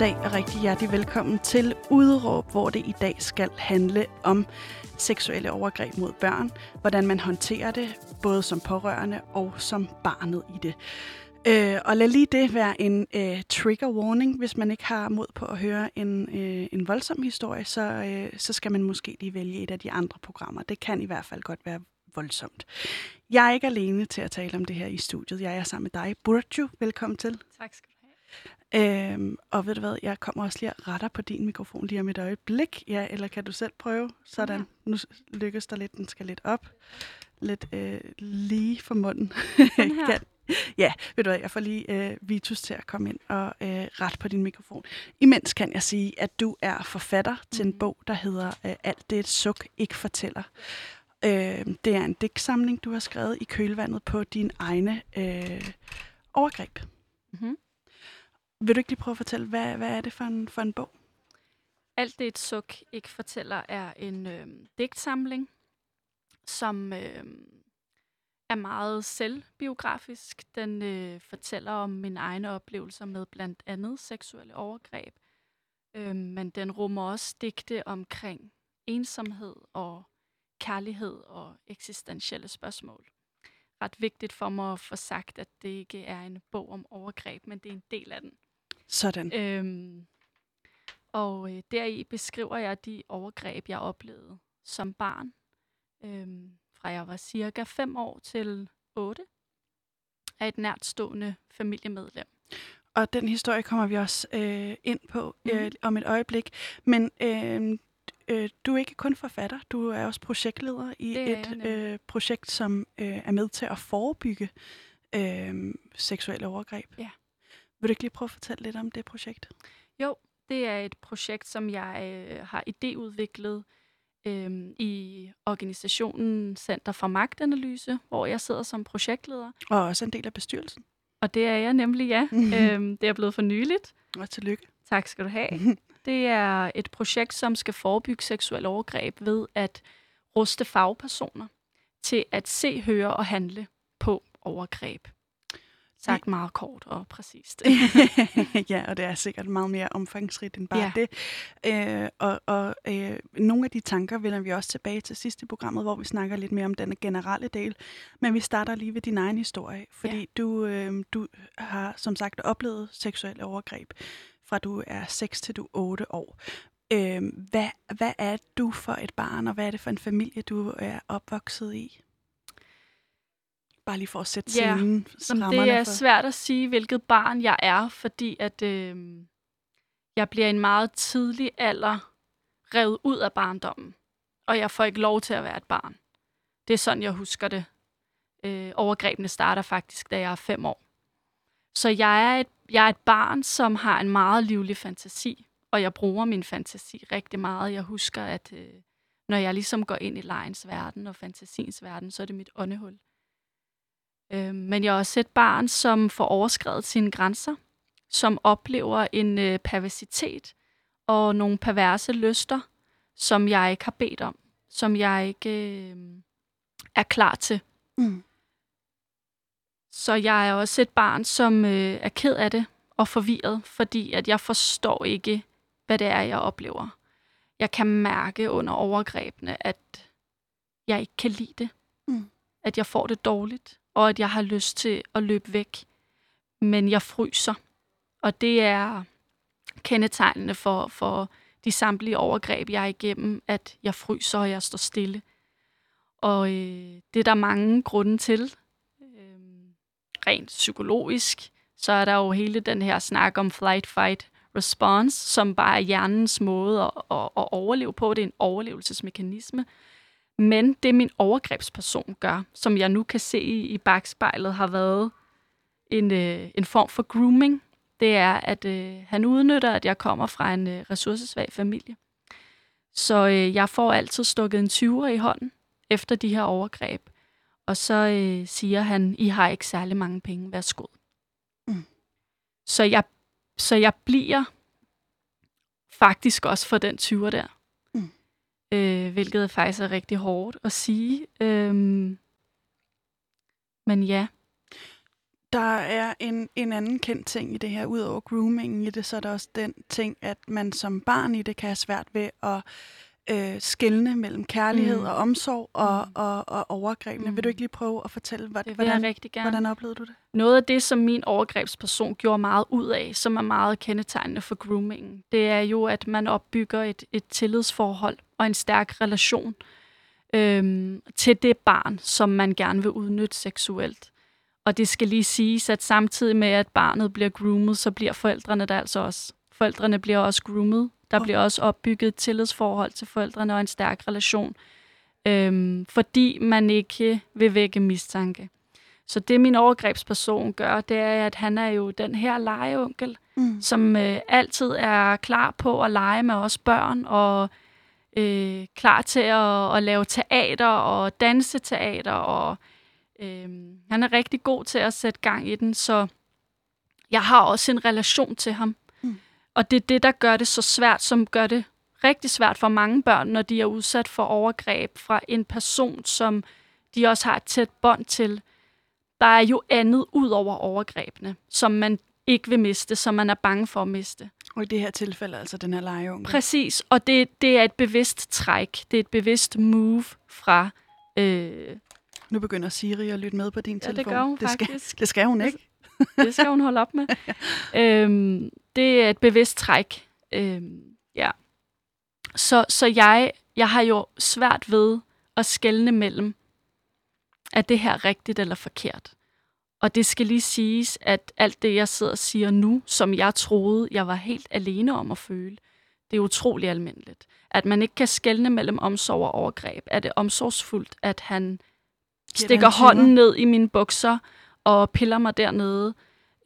Dag og rigtig hjertelig velkommen til Udråb, hvor det i dag skal handle om seksuelle overgreb mod børn, hvordan man håndterer det, både som pårørende og som barnet i det. Øh, og lad lige det være en øh, trigger warning, hvis man ikke har mod på at høre en, øh, en voldsom historie, så, øh, så skal man måske lige vælge et af de andre programmer. Det kan i hvert fald godt være voldsomt. Jeg er ikke alene til at tale om det her i studiet. Jeg er sammen med dig, Burju. Velkommen til. Tak skal du. Øhm, og ved du hvad, jeg kommer også lige at retter på din mikrofon lige om et øjeblik. Ja, eller kan du selv prøve? Sådan. Nu lykkes der lidt, den skal lidt op. Lidt øh, lige for munden. Kan- ja, ved du hvad, jeg får lige øh, Vitus til at komme ind og øh, ret på din mikrofon. Imens kan jeg sige, at du er forfatter til en Mhm. bog, der hedder øh, Alt det et suk ikke fortæller. Øh, det er en digtsamling, du har skrevet i kølvandet på dine egne øh, overgreb. Mm-hmm. Vil du ikke lige prøve at fortælle, hvad, hvad er det for en, for en bog? Alt det et suk ikke fortæller er en øh, digtsamling, som øh, er meget selvbiografisk. Den øh, fortæller om mine egne oplevelser med blandt andet seksuelle overgreb. Øh, men den rummer også digte omkring ensomhed og kærlighed og eksistentielle spørgsmål. Ret vigtigt for mig at få sagt, at det ikke er en bog om overgreb, men det er en del af den. Sådan. Øhm, og øh, deri beskriver jeg de overgreb, jeg oplevede som barn. Øhm, fra jeg var cirka 5 år til 8 af et nærtstående familiemedlem. Og den historie kommer vi også øh, ind på øh, Mhm. om et øjeblik. Men øh, øh, du er ikke kun forfatter, du er også projektleder i Det et øh, projekt, som øh, er med til at forebygge øh, seksuelle overgreb. Ja. Vil du ikke lige prøve at fortælle lidt om det projekt? Jo, det er et projekt, som jeg øh, har idéudviklet øh, i organisationen Center for Magtanalyse, hvor jeg sidder som projektleder. Og også en del af bestyrelsen. Og det er jeg nemlig, ja. øhm, det er blevet for nyligt. Og tillykke. Tak skal du have. Det er et projekt, som skal forebygge seksuel overgreb ved at ruste fagpersoner til at se, høre og handle på overgreb. Sagt meget kort og præcist. ja, og det er sikkert meget mere omfangsrigt end bare Ja. det. Øh, og og øh, nogle af de tanker vender vi også tilbage til sidste programmet, hvor vi snakker lidt mere om den generelle del. Men vi starter lige ved din egen historie, fordi ja. du, øh, du har som sagt oplevet seksuelle overgreb fra du er 6 til du er 8 år. Øh, hvad, hvad er du for et barn, og hvad er det for en familie, du er opvokset i? Bare lige for at sætte Ja, scenen. Jamen, det er for... svært at sige, hvilket barn jeg er, fordi at øh, jeg bliver i en meget tidlig alder revet ud af barndommen, og jeg får ikke lov til at være et barn. Det er sådan, jeg husker det. Øh, overgrebene starter faktisk, da jeg er fem år. Så jeg er, et, jeg er et barn, som har en meget livlig fantasi, og jeg bruger min fantasi rigtig meget. Jeg husker, at øh, når jeg ligesom går ind i legens verden og fantasiens verden, så er det mit åndehul. Øh, men jeg er også et barn, som får overskrevet sine grænser, som oplever en øh, perversitet og nogle perverse lyster, som jeg ikke har bedt om, som jeg ikke øh, er klar til. Mm. Så jeg er også et barn, som øh, er ked af det og forvirret, fordi at jeg forstår ikke, hvad det er, jeg oplever. Jeg kan mærke under overgrebene, at jeg ikke kan lide det. Mm. At jeg får det dårligt, og at jeg har lyst til at løbe væk. Men jeg fryser. Og det er kendetegnende for, for de samtlige overgreb, jeg er igennem, at jeg fryser, og jeg står stille. Og øh, det er der mange grunde til. Øhm, rent psykologisk, så er der jo hele den her snak om flight, fight, response, som bare er hjernens måde at, at, at overleve på. Det er en overlevelsesmekanisme. Men det min overgrebsperson gør, som jeg nu kan se i, i bagspejlet, har været en, øh, en form for grooming. Det er, at øh, han udnytter, at jeg kommer fra en øh, ressourcesvag familie, Så øh, jeg får altid stukket en 20'er i hånden efter de her overgreb. Og så øh, siger han, I har ikke særlig mange penge, værsgo. Mm. Så, jeg, så jeg bliver faktisk også for den 20'er der. Øh, hvilket faktisk er rigtig hårdt at sige. Øhm, men ja, Der er en, en anden kendt ting i det her, udover grooming i det, så er der også den ting, at man som barn i det kan have svært ved at øh, skælne mellem kærlighed Mm. mm. og omsorg og, Mm. og, og overgrebene. Mm. Mm. Vil du ikke lige prøve at fortælle, hvad, det hvordan, rigtig gerne. hvordan oplevede du det? Noget af det, som min overgrebsperson gjorde meget ud af, som er meget kendetegnende for groomingen, det er jo, at man opbygger et, et tillidsforhold og en stærk relation øhm, til det barn, som man gerne vil udnytte seksuelt. Og det skal lige siges, at samtidig med, at barnet bliver groomet, så bliver forældrene der altså også. Forældrene bliver også groomet. Der Oh. bliver også opbygget et tillidsforhold til forældrene og en stærk relation, øhm, fordi man ikke vil vække mistanke. Så det min overgrebsperson gør, det er, at han er jo den her legeonkel, Mm. som øh, altid er klar på at lege med os børn, og øh, klar til at, at lave teater og danseteater, og øh, han er rigtig god til at sætte gang i den, så jeg har også en relation til ham. Og det er det, der gør det så svært, som gør det rigtig svært for mange børn, når de er udsat for overgreb fra en person, som de også har et tæt bånd til. Der er jo andet ud over overgrebene, som man ikke vil miste, som man er bange for at miste. Og i det her tilfælde altså den her legeunge. Præcis, og det, det er et bevidst træk. Det er et bevidst move fra... Øh, Nu begynder Siri at lytte med på din ja, telefon. det gør hun det skal, faktisk. det skal hun ikke. Det skal hun holde op med. øhm, det er et bevidst træk. Øhm, ja. Så, så jeg, jeg har jo svært ved at skelne mellem, er det her rigtigt eller forkert? Og det skal lige siges, at alt det, jeg sidder og siger nu, som jeg troede, jeg var helt alene om at føle, det er utrolig almindeligt. At man ikke kan skelne mellem omsorg og overgreb. Er det omsorgsfuldt, at han stikker hånden ned i mine bukser og piller mig dernede?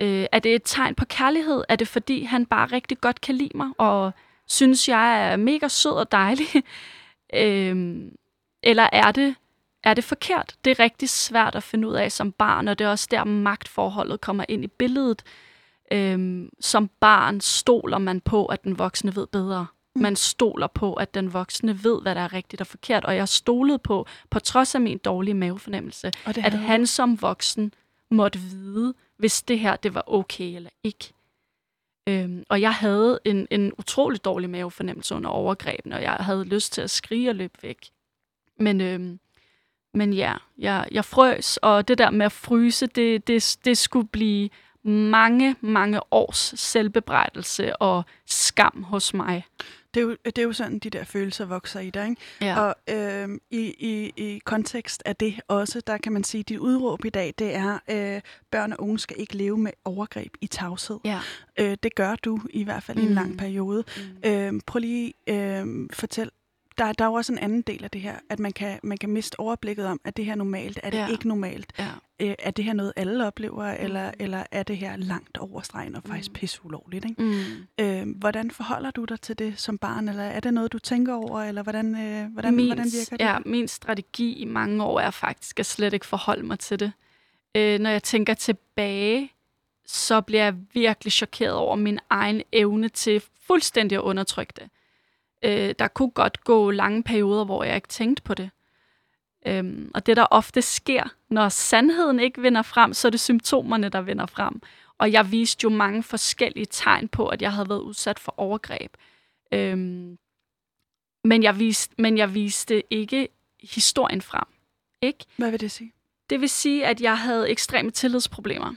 Øh, er det et tegn på kærlighed? Er det fordi, han bare rigtig godt kan lide mig og synes, jeg er mega sød og dejlig? øh, eller er det, er det forkert? Det er rigtig svært at finde ud af som barn, og det er også der, magtforholdet kommer ind i billedet. Øhm, som barn stoler man på, at den voksne ved bedre. Mm. Man stoler på, at den voksne ved, hvad der er rigtigt og forkert. Og jeg stolede på, på trods af min dårlige mavefornemmelse, at han som voksen måtte vide, hvis det her det var okay eller ikke. Øhm, og jeg havde en, en utrolig dårlig mavefornemmelse under overgrebene, og jeg havde lyst til at skrige og løbe væk. Men, øhm, men ja, jeg, jeg frøs, og det der med at fryse, det, det, det skulle blive mange, mange års selvbebrejdelse og skam hos mig. Det er, jo, det er jo sådan, de der følelser vokser i dig, ikke? Ja. Og øh, i, i, i kontekst af det også, der kan man sige, at dit udråb i dag, det er, øh, børn og unge skal ikke leve med overgreb i tavshed. ja. Øh, det gør du i hvert fald mm. i en Mm. lang periode. Mm. Øh, prøv lige øh, fortæl. Der, der er jo også en anden del af det her, at man kan, man kan miste overblikket om, at det her er normalt, er det ja. ikke normalt? ja. Øh, er det her noget, alle oplever, eller, eller er det her langt over stregen og faktisk Mm. pisse ulovligt? Ikke? Mm. Øh, hvordan forholder du dig til det som barn, eller er det noget, du tænker over, eller hvordan, øh, hvordan, min, hvordan virker det? Ja, min strategi i mange år er faktisk at slet ikke forholde mig til det. Øh, når jeg tænker tilbage, så bliver jeg virkelig chokeret over min egen evne til fuldstændig at undertrykke det. Øh, der kunne godt gå lange perioder, hvor jeg ikke tænkte på det. Øhm, og det, der ofte sker, når sandheden ikke vinder frem, så er det symptomerne, der vinder frem. Og jeg viste jo mange forskellige tegn på, at jeg havde været udsat for overgreb. Øhm, men, jeg viste, men jeg viste ikke historien frem. Ikke? Hvad vil det sige? Det vil sige, at jeg havde ekstreme tillidsproblemer.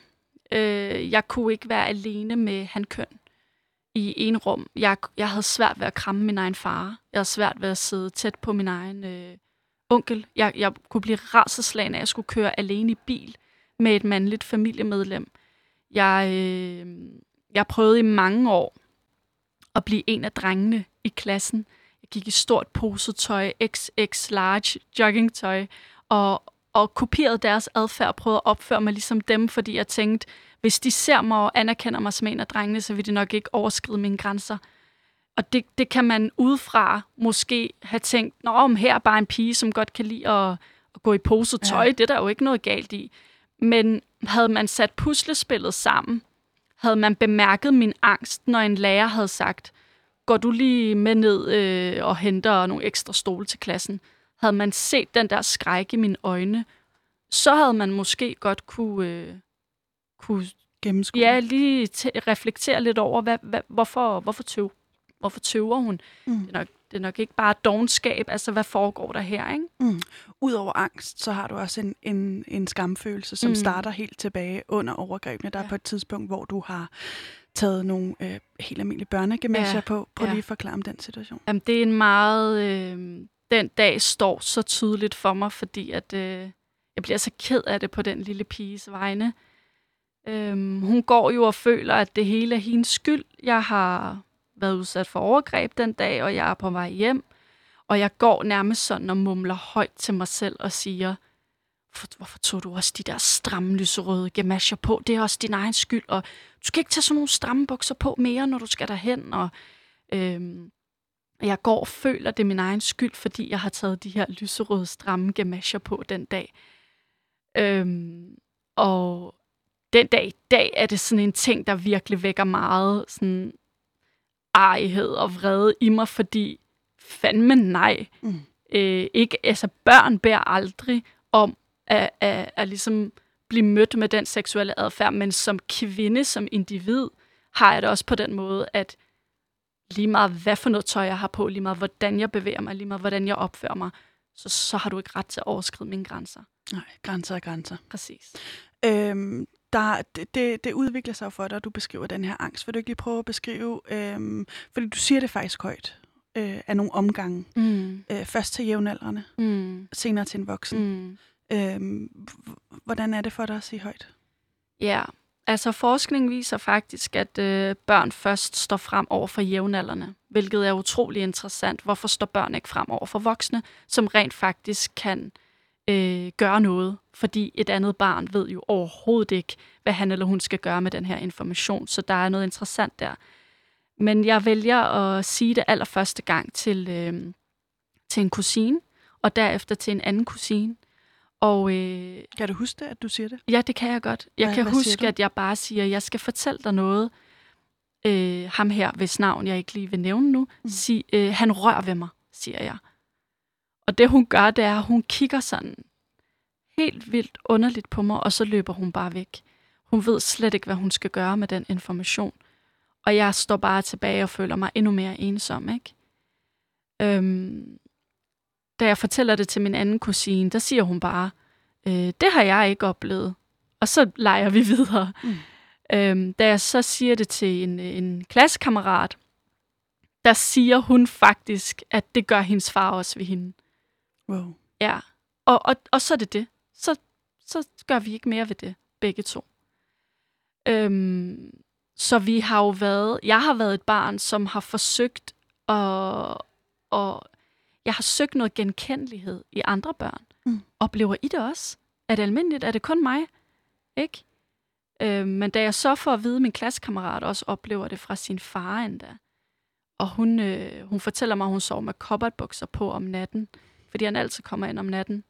Øh, jeg kunne ikke være alene med hankøn i en rum. Jeg, jeg havde svært ved at kramme min egen far. Jeg havde svært ved at sidde tæt på min egen øh, onkel. Jeg, jeg kunne blive raserslagen af, at jeg skulle køre alene i bil med et mandligt familiemedlem. Jeg, øh, jeg prøvede i mange år at blive en af drengene i klassen. Jeg gik i stort posetøj, XX large joggingtøj, og, og kopierede deres adfærd og prøvede at opføre mig ligesom dem, fordi jeg tænkte, hvis de ser mig og anerkender mig som en af drengene, så vil de nok ikke overskride mine grænser. Og det, det kan man udefra måske have tænkt, nå, om her er bare en pige, som godt kan lide at, at gå i poset tøj. Ja. Det er der jo ikke noget galt i. Men havde man sat puslespillet sammen, havde man bemærket min angst, når en lærer havde sagt, går du lige med ned øh, og henter nogle ekstra stole til klassen, havde man set den der skræk i mine øjne, så havde man måske godt kunne, øh, kunne Gennemskue. ja, lige reflektere lidt over, hvad, hvad, hvorfor, hvorfor, tøv, hvorfor tøver hun. Mm. Det, er nok, det er nok ikke bare dogenskab, altså hvad foregår der her, ikke? Mm. Udover angst, så har du også en, en, en skamfølelse, som Mm. starter helt tilbage under overgrebene. Der er Ja. på et tidspunkt, hvor du har taget nogle øh, helt almindelige børnegemasjer Ja. på. Prøv Ja. lige at forklare om den situation. Jamen, det er en meget... Øh, den dag står så tydeligt for mig, fordi at, øh, jeg bliver så ked af det på den lille piges vegne. Øhm, hun går jo og føler, at det hele er hendes skyld. Jeg har været udsat for overgreb den dag, og jeg er på vej hjem. Og jeg går nærmest sådan og mumler højt til mig selv og siger, "Hvorfor- hvorfor tog du også de der stramme lyserøde gamasjer på? Det er også din egen skyld, og du skal ikke tage sådan nogle stramme bukser på mere, når du skal derhen. Og, øhm, jeg går og føler, det er min egen skyld, fordi jeg har taget de her lyserøde stramme gamasjer på den dag. Øhm, og den dag i dag er det sådan en ting, der virkelig vækker meget sådan arighed og vrede i mig, fordi fandme nej. Mm. Øh, ikke, altså børn beder aldrig om at, at, at ligesom blive mødt med den seksuelle adfærd, men som kvinde, som individ, har jeg det også på den måde, at lige meget hvad for noget tøj jeg har på, lige meget hvordan jeg bevæger mig, lige meget hvordan jeg opfører mig, så, så har du ikke ret til at overskride mine grænser. Nej, grænser er grænser. Præcis. Øhm, der, det, det, det udvikler sig for dig, at du beskriver den her angst. Vil du ikke lige prøve at beskrive, øhm, fordi du siger det faktisk højt, øh, af nogle omgange. Mm. Øh, først til jævnaldrende, Mm. senere til en voksen. Mm. Øhm, h- hvordan er det for dig at sige højt? Ja, altså forskning viser faktisk, at øh, børn først står frem over for jævnaldrende, hvilket er utrolig interessant. Hvorfor står børn ikke frem over for voksne, som rent faktisk kan øh, gøre noget? Fordi et andet barn ved jo overhovedet ikke, hvad han eller hun skal gøre med den her information, så der er noget interessant der. Men jeg vælger at sige det allerførste gang til, øh, til en kusine, og derefter til en anden kusine. Og øh, Kan du huske det, at du siger det? Ja, det kan jeg godt. Jeg Hvad- kan hvad huske, at jeg bare siger, at jeg skal fortælle dig noget. Øh, ham her, hvis navn jeg ikke lige vil nævne nu, mm. sig, øh, han rører ved mig, siger jeg. Og det hun gør, det er, at hun kigger sådan helt vildt underligt på mig, og så løber hun bare væk. Hun ved slet ikke, hvad hun skal gøre med den information. Og jeg står bare tilbage og føler mig endnu mere ensom, ikke? Øhm, da jeg fortæller det til min anden kusine, der siger hun bare, øh, det har jeg ikke oplevet. Og så leger vi videre. Mm. Øhm, da jeg så siger det til en, en klassekammerat, der siger hun faktisk, at det gør hendes far også ved hende. Wow. Ja, og, og, og så er det det. Så, så gør vi ikke mere ved det, begge to. Øhm, så vi har jo været, jeg har været et barn, som har forsøgt at, og jeg har søgt noget genkendelighed i andre børn. Mm. Oplever I det også? Er det almindeligt? Er det kun mig? Ikke? Øhm, men da jeg så får at vide, at min klassekammerat også oplever det fra sin far endda, og hun, øh, hun fortæller mig, at hun sover med kobbertbukser på om natten, fordi han altid kommer ind om natten.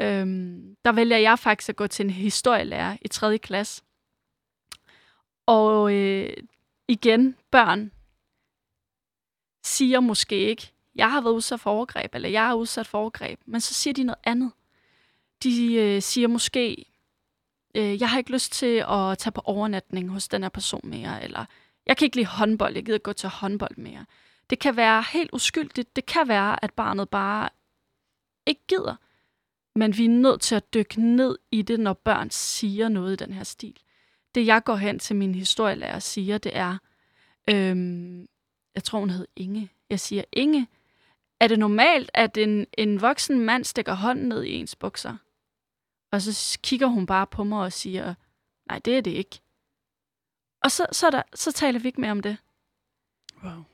Øhm, der vælger jeg faktisk at gå til en historielærer i 3. klasse. Og øh, igen, børn siger måske ikke, jeg har været udsat for overgreb, eller jeg er udsat for overgreb, men så siger de noget andet. De øh, siger måske, øh, jeg har ikke lyst til at tage på overnatning hos den her person mere, eller jeg kan ikke lide håndbold, jeg gider ikke gå til håndbold mere. Det kan være helt uskyldigt. Det kan være, at barnet bare ikke gider. Men vi er nødt til at dykke ned i det, når børn siger noget i den her stil. Det, jeg går hen til min historielærer og siger, det er, øhm, jeg tror, hun hed Inge. Jeg siger, Inge, er det normalt, at en, en voksen mand stikker hånden ned i ens bukser? Og så kigger hun bare på mig og siger, nej, det er det ikke. Og så, så, er der, så taler vi ikke mere om det. wow.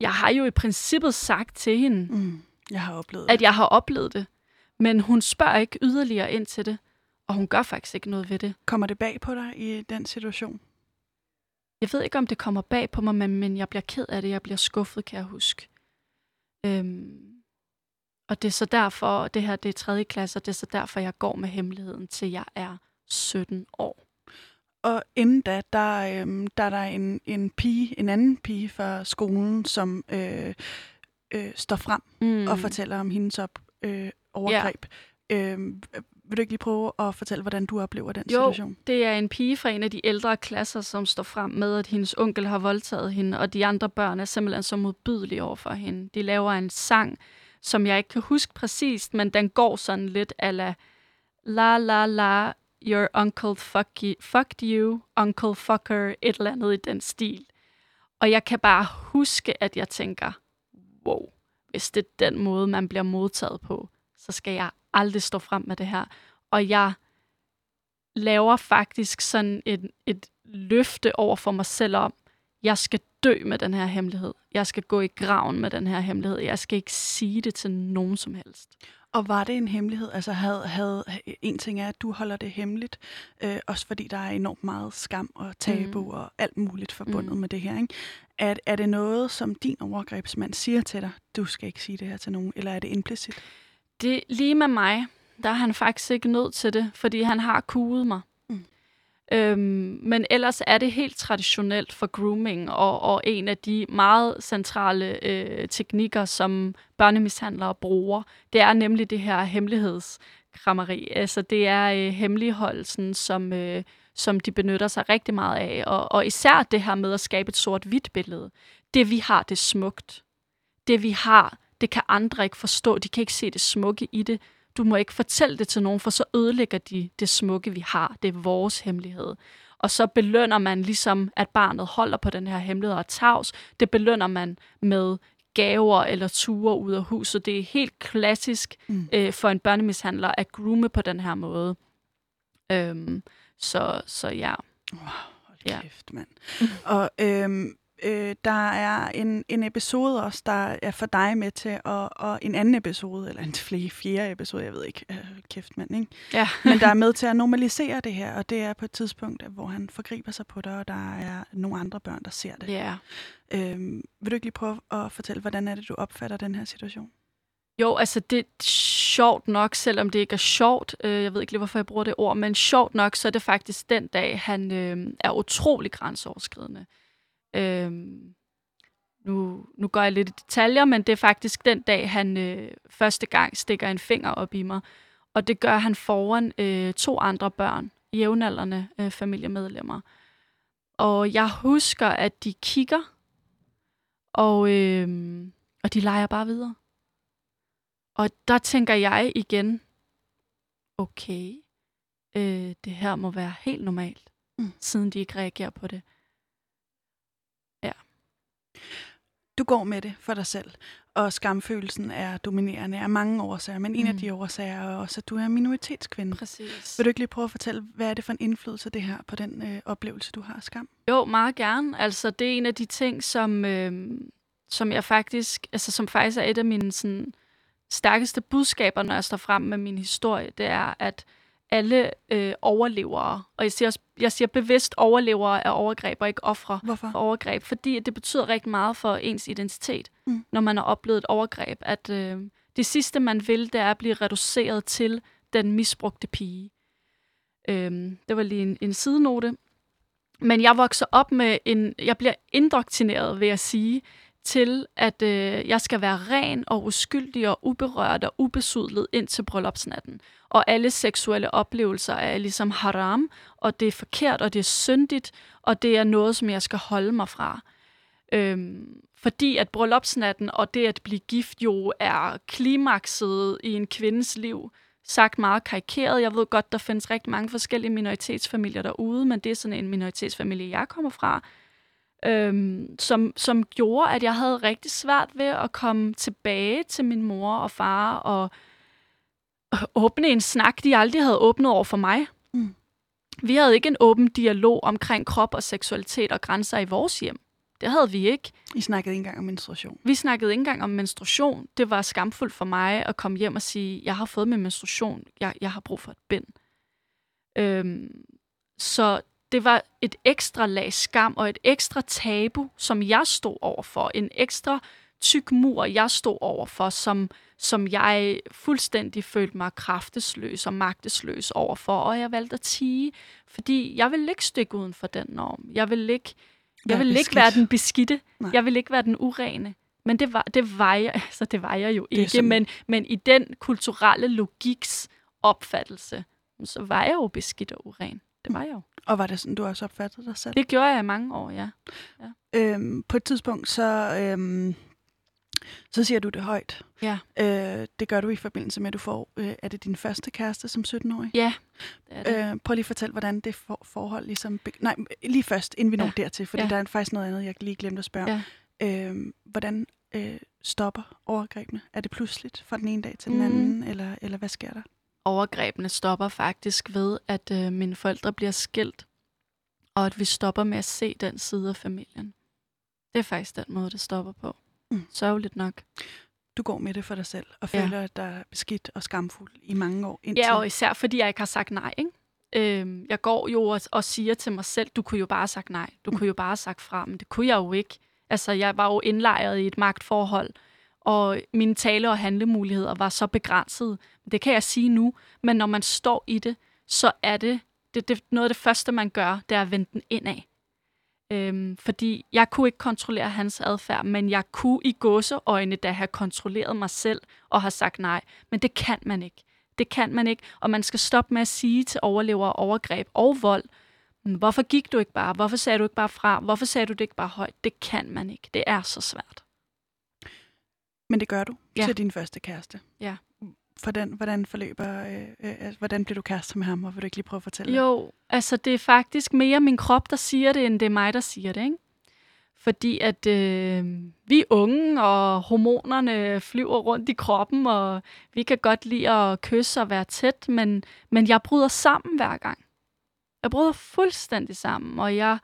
Jeg har jo i princippet sagt til hende, Mm. Jeg har oplevet at jeg har oplevet det. Men hun spørger ikke yderligere ind til det, og hun gør faktisk ikke noget ved det. Kommer det bag på dig i den situation? jeg ved ikke, om det kommer bag på mig, men, men jeg bliver ked af det. Jeg bliver skuffet, kan jeg huske. Øhm, og det er så derfor, det her det er tredje klasse, og det er så derfor, jeg går med hemmeligheden til jeg er 17 år. Og inden da, der, øhm, der er der en, en pige, en anden pige fra skolen, som øh, øh, står frem mm. og fortæller om hendes op, øh, overgreb. Ja. Øhm, vil du ikke lige prøve at fortælle, hvordan du oplever den jo, situation? det er en pige fra en af de ældre klasser, som står frem med, at hendes onkel har voldtaget hende, og de andre børn er simpelthen så modbydelige over for hende. De laver en sang, som jeg ikke kan huske præcist, men den går sådan lidt ala la la la, your uncle fuck you, fucked you, uncle fucker, et eller andet i den stil. Og jeg kan bare huske, at jeg tænker, wow, hvis det er den måde, man bliver modtaget på, så skal jeg aldrig stå frem med det her. Og jeg laver faktisk sådan et, et løfte over for mig selv om, jeg skal dø med den her hemmelighed. Jeg skal gå i graven med den her hemmelighed. Jeg skal ikke sige det til nogen som helst. Og var det en hemmelighed? Altså havde, havde en ting er, at du holder det hemmeligt, øh, også fordi der er enormt meget skam og tabu mm. og alt muligt forbundet mm. med det her. Ikke? Er, er det noget, som din overgrebsmand siger til dig, du skal ikke sige det her til nogen, eller er det implicit? Det lige med mig, der er han faktisk ikke nødt til det, fordi han har kuget mig. Øhm, men ellers er det helt traditionelt for grooming, og, og en af de meget centrale øh, teknikker, som børnemishandlere bruger, det er nemlig det her hemmelighedskrammeri. Altså det er øh, hemmeligholdelsen, som, øh, som de benytter sig rigtig meget af, og, og især det her med at skabe et sort-hvidt billede. Det vi har, det er smukt. Det vi har, det kan andre ikke forstå. De kan ikke se det smukke i det du må ikke fortælle det til nogen, for så ødelægger de det smukke, vi har. Det er vores hemmelighed. Og så belønner man ligesom, at barnet holder på den her hemmelighed og tavs. Det belønner man med gaver eller ture ud af huset. Det er helt klassisk mm. øh, for en børnemishandler at groome på den her måde. Øhm, så, så ja. Wow, hold kæft, ja. mand. og øhm, øh, der er en, en episode også, der er for dig med til, og, og en anden episode, eller en flere, fjerde episode, jeg ved ikke, øh, kæft mand, ikke? Ja. Men der er med til at normalisere det her, og det er på et tidspunkt, hvor han forgriber sig på dig, og der er nogle andre børn, der ser det. Ja. Øhm, vil du ikke lige prøve at fortælle, hvordan er det, du opfatter den her situation? Jo, altså det er sjovt nok, selvom det ikke er sjovt. Øh, jeg ved ikke lige, hvorfor jeg bruger det ord, men sjovt nok, så er det faktisk den dag, han øh, er utrolig grænseoverskridende. Øh, nu, nu går jeg lidt i detaljer, men det er faktisk den dag, han øh, første gang stikker en finger op i mig. Og det gør han foran øh, to andre børn, jævnaldrende øh, familiemedlemmer. Og jeg husker, at de kigger, og, øh, og de leger bare videre. Og der tænker jeg igen, okay, øh, det her må være helt normalt, mm. siden de ikke reagerer på det. Du går med det for dig selv, og skamfølelsen er dominerende af mange årsager, men en mm. af de årsager er også, at du er minoritetskvinde. Præcis. Vil du ikke lige prøve at fortælle, hvad er det for en indflydelse, det her på den øh, oplevelse, du har af skam? Jo, meget gerne. Altså, det er en af de ting, som, øh, som jeg faktisk, altså som faktisk er et af mine sådan, stærkeste budskaber, når jeg står frem med min historie, det er, at alle øh, overlevere, og jeg siger, også, jeg siger bevidst overlevere af overgreb og ikke ofre for overgreb, fordi det betyder rigtig meget for ens identitet, mm. når man har oplevet et overgreb, at øh, det sidste, man vil, det er at blive reduceret til den misbrugte pige. Øh, det var lige en, en sidenote. Men jeg vokser op med en, jeg bliver indoktrineret, vil jeg sige, til, at øh, jeg skal være ren og uskyldig og uberørt og ubesudlet ind til bryllupsnatten. Og alle seksuelle oplevelser er ligesom haram, og det er forkert, og det er syndigt, og det er noget, som jeg skal holde mig fra. Øhm, fordi at bryllupsnatten og det at blive gift jo er klimakset i en kvindes liv, sagt meget karikeret. Jeg ved godt, der findes rigtig mange forskellige minoritetsfamilier derude, men det er sådan en minoritetsfamilie, jeg kommer fra øhm, som, som gjorde, at jeg havde rigtig svært ved at komme tilbage til min mor og far og åbne en snak, de aldrig havde åbnet over for mig. Mm. Vi havde ikke en åben dialog omkring krop og seksualitet og grænser i vores hjem. Det havde vi ikke. I snakkede ikke engang om menstruation? Vi snakkede ikke engang om menstruation. Det var skamfuldt for mig at komme hjem og sige, jeg har fået min menstruation, jeg, jeg har brug for et bind. Øhm, så det var et ekstra lag skam og et ekstra tabu, som jeg stod overfor. En ekstra tyk mur, jeg stod overfor, som, som jeg fuldstændig følte mig kraftesløs og magtesløs overfor. Og jeg valgte at tige, fordi jeg vil ikke stikke uden for den norm. Jeg vil ikke, jeg vil ikke være den beskidte. Nej. Jeg vil ikke være den urene. Men det var, det var jeg, altså det var jeg jo ikke. Sådan... Men, men i den kulturelle logiks opfattelse, så var jeg jo beskidt og uren. Det var jeg jo. Og var det sådan, du også opfattede dig selv? Det gjorde jeg i mange år, ja. ja. Øhm, på et tidspunkt, så, øhm, så siger du det højt. Ja. Øh, det gør du i forbindelse med, at du får, øh, er det din første kæreste som 17-årig? Ja, det er det. Øh, prøv lige at fortælle, hvordan det for, forhold ligesom... Nej, lige først, inden vi når dertil, fordi ja. der er faktisk noget andet, jeg lige glemte at spørge. Ja. Øh, hvordan øh, stopper overgrebene? Er det pludseligt fra den ene dag til den mm. anden, eller, eller hvad sker der? Overgrebene stopper faktisk ved, at øh, mine forældre bliver skilt, og at vi stopper med at se den side af familien. Det er faktisk den måde, det stopper på. Mm. Sørgeligt nok. Du går med det for dig selv, og føler, ja. at der er beskidt og skamfuld i mange år. Indtil... Ja, og især fordi jeg ikke har sagt nej. Ikke? Øhm, jeg går jo og, og siger til mig selv, du kunne jo bare have sagt nej. Du mm. kunne jo bare have sagt fra, men det kunne jeg jo ikke. Altså, jeg var jo indlejret i et magtforhold, og mine tale- og handlemuligheder var så begrænsede. Det kan jeg sige nu, men når man står i det, så er det, det, det noget af det første, man gør, det er at vende den indad. Øhm, fordi jeg kunne ikke kontrollere hans adfærd, men jeg kunne i gåseøjne da have kontrolleret mig selv og have sagt nej. Men det kan man ikke. Det kan man ikke, og man skal stoppe med at sige til overlevere overgreb og vold, hvorfor gik du ikke bare? Hvorfor sagde du ikke bare fra? Hvorfor sagde du det ikke bare højt? Det kan man ikke. Det er så svært. Men det gør du ja. til din første kæreste. Ja. Hvordan, hvordan forløber, øh, øh, altså, hvordan bliver du kæreste med ham, og vil du ikke lige prøve at fortælle? Jo, altså det er faktisk mere min krop, der siger det, end det er mig, der siger det, ikke? Fordi at øh, vi er unge, og hormonerne flyver rundt i kroppen, og vi kan godt lide at kysse og være tæt, men, men jeg bryder sammen hver gang. Jeg bryder fuldstændig sammen, og jeg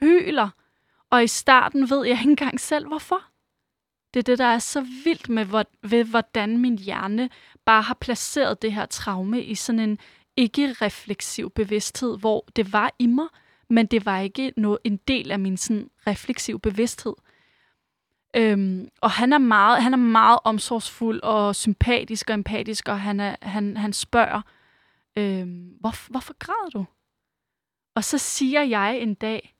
hyler. Og i starten ved jeg ikke engang selv, hvorfor. Det er det, der er så vildt med, hvor, ved, hvordan min hjerne bare har placeret det her traume i sådan en ikke-refleksiv bevidsthed, hvor det var i mig, men det var ikke noget, en del af min sådan, refleksiv bevidsthed. Øhm, og han er, meget, han er meget omsorgsfuld og sympatisk og empatisk, og han, er, han, han spørger, øhm, hvor, hvorfor græder du? Og så siger jeg en dag,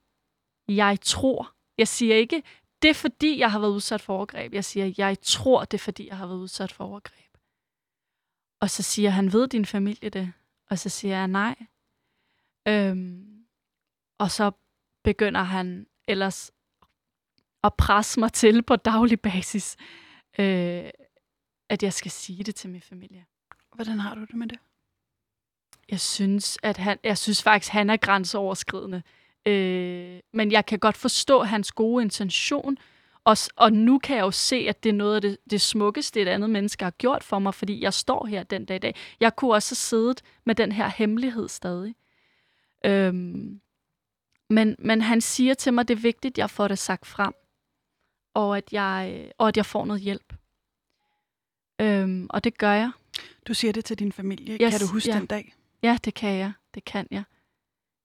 jeg tror. Jeg siger ikke, det er fordi, jeg har været udsat for overgreb. Jeg siger, jeg tror, det er fordi, jeg har været udsat for overgreb. Og så siger han, ved din familie det? Og så siger jeg, nej. Øhm, og så begynder han ellers at presse mig til på daglig basis, øh, at jeg skal sige det til min familie. Hvordan har du det med det? Jeg synes, at han, jeg synes faktisk, han er grænseoverskridende. Øh, men jeg kan godt forstå hans gode intention, og, og nu kan jeg jo se, at det er noget af det, det smukkeste, et andet menneske har gjort for mig, fordi jeg står her den dag i dag. Jeg kunne også have siddet med den her hemmelighed stadig. Øhm, men, men han siger til mig, det er vigtigt, at jeg får det sagt frem, og at jeg, og at jeg får noget hjælp. Øhm, og det gør jeg. Du siger det til din familie. Yes, kan du huske ja. den dag? Ja, det kan jeg. Det kan jeg.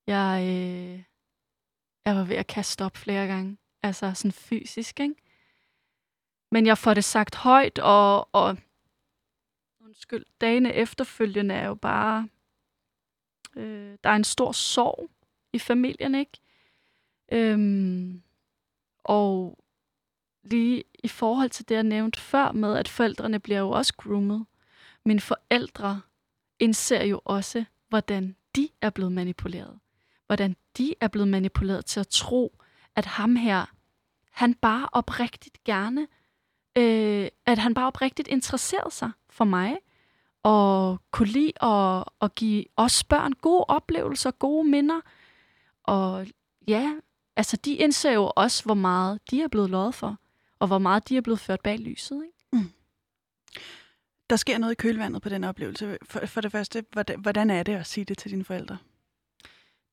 Jeg, øh, jeg var ved at kaste op flere gange. Altså sådan fysisk, ikke? Men jeg får det sagt højt, og, og undskyld, dagene efterfølgende er jo bare, øh, der er en stor sorg i familien, ikke? Øhm, og lige i forhold til det, jeg nævnte før med, at forældrene bliver jo også groomet. Mine forældre indser jo også, hvordan de er blevet manipuleret hvordan de er blevet manipuleret til at tro, at ham her, han bare oprigtigt gerne, øh, at han bare oprigtigt interesserede sig for mig, og kunne lide at, at give os børn gode oplevelser, gode minder. Og ja, altså de indser jo også, hvor meget de er blevet lovet for, og hvor meget de er blevet ført bag lyset. Ikke? Mm. Der sker noget i kølvandet på den oplevelse. For, for det første, hvordan, hvordan er det at sige det til dine forældre?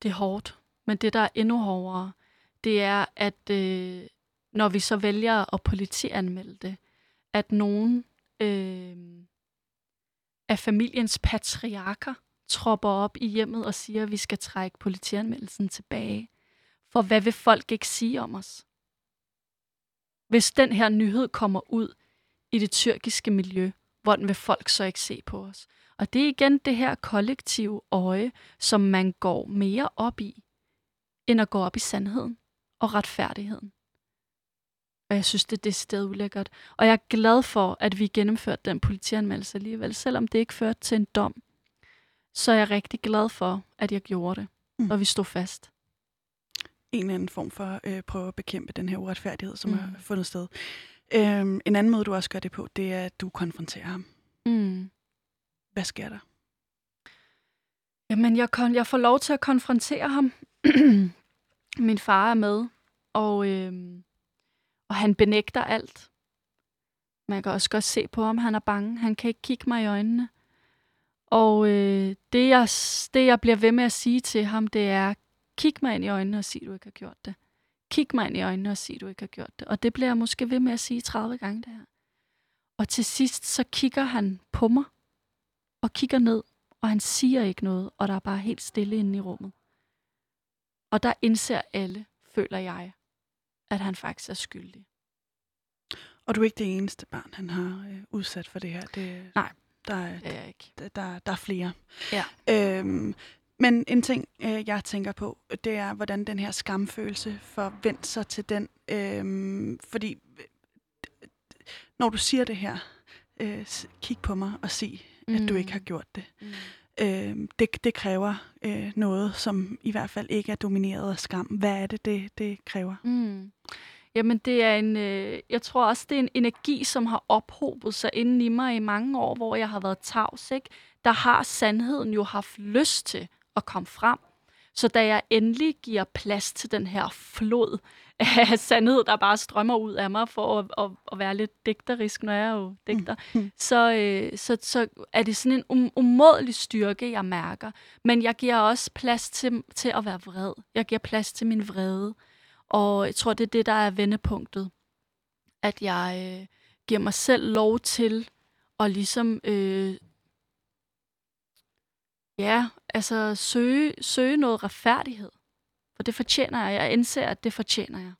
Det er hårdt, men det, der er endnu hårdere, det er, at øh, når vi så vælger at politianmelde det, at nogen øh, af familiens patriarker tropper op i hjemmet og siger, at vi skal trække politianmeldelsen tilbage. For hvad vil folk ikke sige om os? Hvis den her nyhed kommer ud i det tyrkiske miljø, hvordan vil folk så ikke se på os? Og det er igen det her kollektive øje, som man går mere op i, end at gå op i sandheden og retfærdigheden. Og jeg synes, det er det sted ulækkert. Og jeg er glad for, at vi gennemførte den politianmeldelse alligevel, selvom det ikke førte til en dom. Så er jeg rigtig glad for, at jeg gjorde det, mm. og vi stod fast. En eller anden form for at øh, prøve at bekæmpe den her uretfærdighed, som mm. har fundet sted. Øhm, en anden måde, du også gør det på, det er, at du konfronterer ham. Mm. Hvad sker der? Jamen, jeg, kon- jeg får lov til at konfrontere ham. Min far er med, og, øh, og han benægter alt. Man kan også godt se på ham, han er bange. Han kan ikke kigge mig i øjnene. Og øh, det, jeg, det, jeg bliver ved med at sige til ham, det er, kig mig ind i øjnene og sig, du ikke har gjort det. Kig mig ind i øjnene og sig, du ikke har gjort det. Og det bliver jeg måske ved med at sige 30 gange det her. Og til sidst, så kigger han på mig og kigger ned, og han siger ikke noget, og der er bare helt stille inde i rummet. Og der indser alle, føler jeg, at han faktisk er skyldig. Og du er ikke det eneste barn, han har øh, udsat for det her? Det, Nej, der er, det er jeg ikke. Der, der, der er flere. Ja. Øhm, men en ting, øh, jeg tænker på, det er, hvordan den her skamfølelse forventer sig til den. Øh, fordi når du siger det her, øh, kig på mig og sig, mm. at du ikke har mm. gjort det. Mm. Øh, det, det kræver øh, noget, som i hvert fald ikke er domineret af skam. Hvad er det, det, det kræver? Mm. Jamen, det er en, øh, jeg tror også, det er en energi, som har ophobet sig inden i mig i mange år, hvor jeg har været tavs, ikke? Der har sandheden jo haft lyst til at komme frem. Så da jeg endelig giver plads til den her flod af sandhed, der bare strømmer ud af mig for at, at, at være lidt digterisk, når jeg er jo digter, mm. så, øh, så, så er det sådan en um, umådelig styrke, jeg mærker. Men jeg giver også plads til, til at være vred. Jeg giver plads til min vrede. Og jeg tror, det er det, der er vendepunktet. At jeg øh, giver mig selv lov til at ligesom øh, ja, altså søge, søge noget retfærdighed. For det fortjener jeg. Jeg indser, at det fortjener jeg.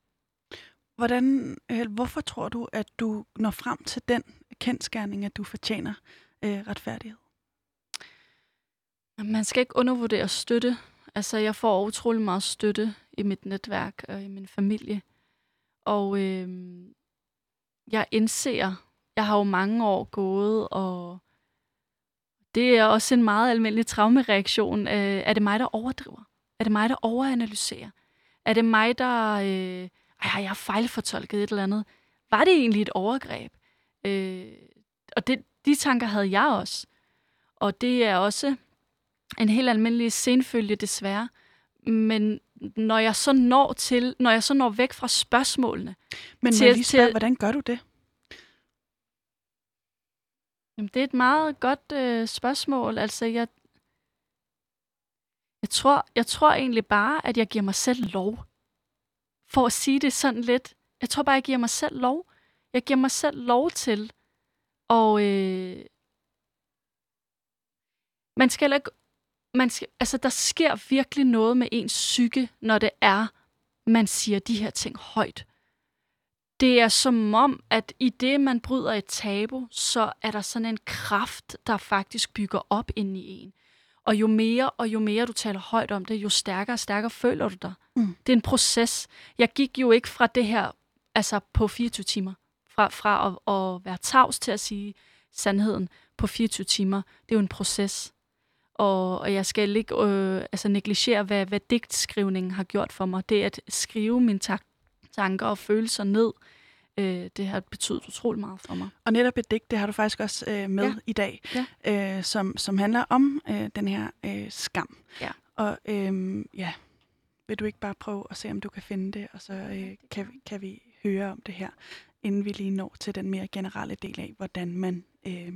Hvordan, øh, hvorfor tror du, at du når frem til den kendskærning, at du fortjener øh, retfærdighed? Man skal ikke undervurdere støtte. Altså, jeg får utrolig meget støtte i mit netværk og i min familie. Og øh, jeg indser, jeg har jo mange år gået og det er også en meget almindelig traumereaktion. Øh, er det mig, der overdriver? Er det mig, der overanalyserer? Er det mig, der... Øh, ej, jeg har fejlfortolket et eller andet. Var det egentlig et overgreb? Øh, og det, de tanker havde jeg også. Og det er også en helt almindelig senfølge, desværre. Men når jeg så når til, når jeg så når væk fra spørgsmålene. Men til, lige spørge, til, hvordan gør du det? Jamen, det er et meget godt øh, spørgsmål. Altså, jeg, jeg, tror, jeg tror egentlig bare, at jeg giver mig selv lov. For at sige det sådan lidt. Jeg tror bare, jeg giver mig selv lov. Jeg giver mig selv lov til. Og øh, man skal ikke... Man skal, altså, der sker virkelig noget med ens psyke, når det er, man siger de her ting højt det er som om, at i det, man bryder et tabu, så er der sådan en kraft, der faktisk bygger op ind i en. Og jo mere og jo mere du taler højt om det, jo stærkere og stærkere føler du dig. Mm. Det er en proces. Jeg gik jo ikke fra det her altså på 24 timer. Fra, fra at, at være tavs til at sige sandheden på 24 timer. Det er jo en proces. Og, og jeg skal ikke øh, altså negligere, hvad, hvad digtskrivningen har gjort for mig. Det at skrive min tak tanker og følelser ned. Øh, det har betydet utrolig meget for mig. Og netop et digt, det har du faktisk også øh, med ja. i dag, ja. øh, som, som handler om øh, den her øh, skam. Ja. Og øh, ja, vil du ikke bare prøve at se, om du kan finde det, og så øh, kan, kan vi høre om det her, inden vi lige når til den mere generelle del af, hvordan man øh,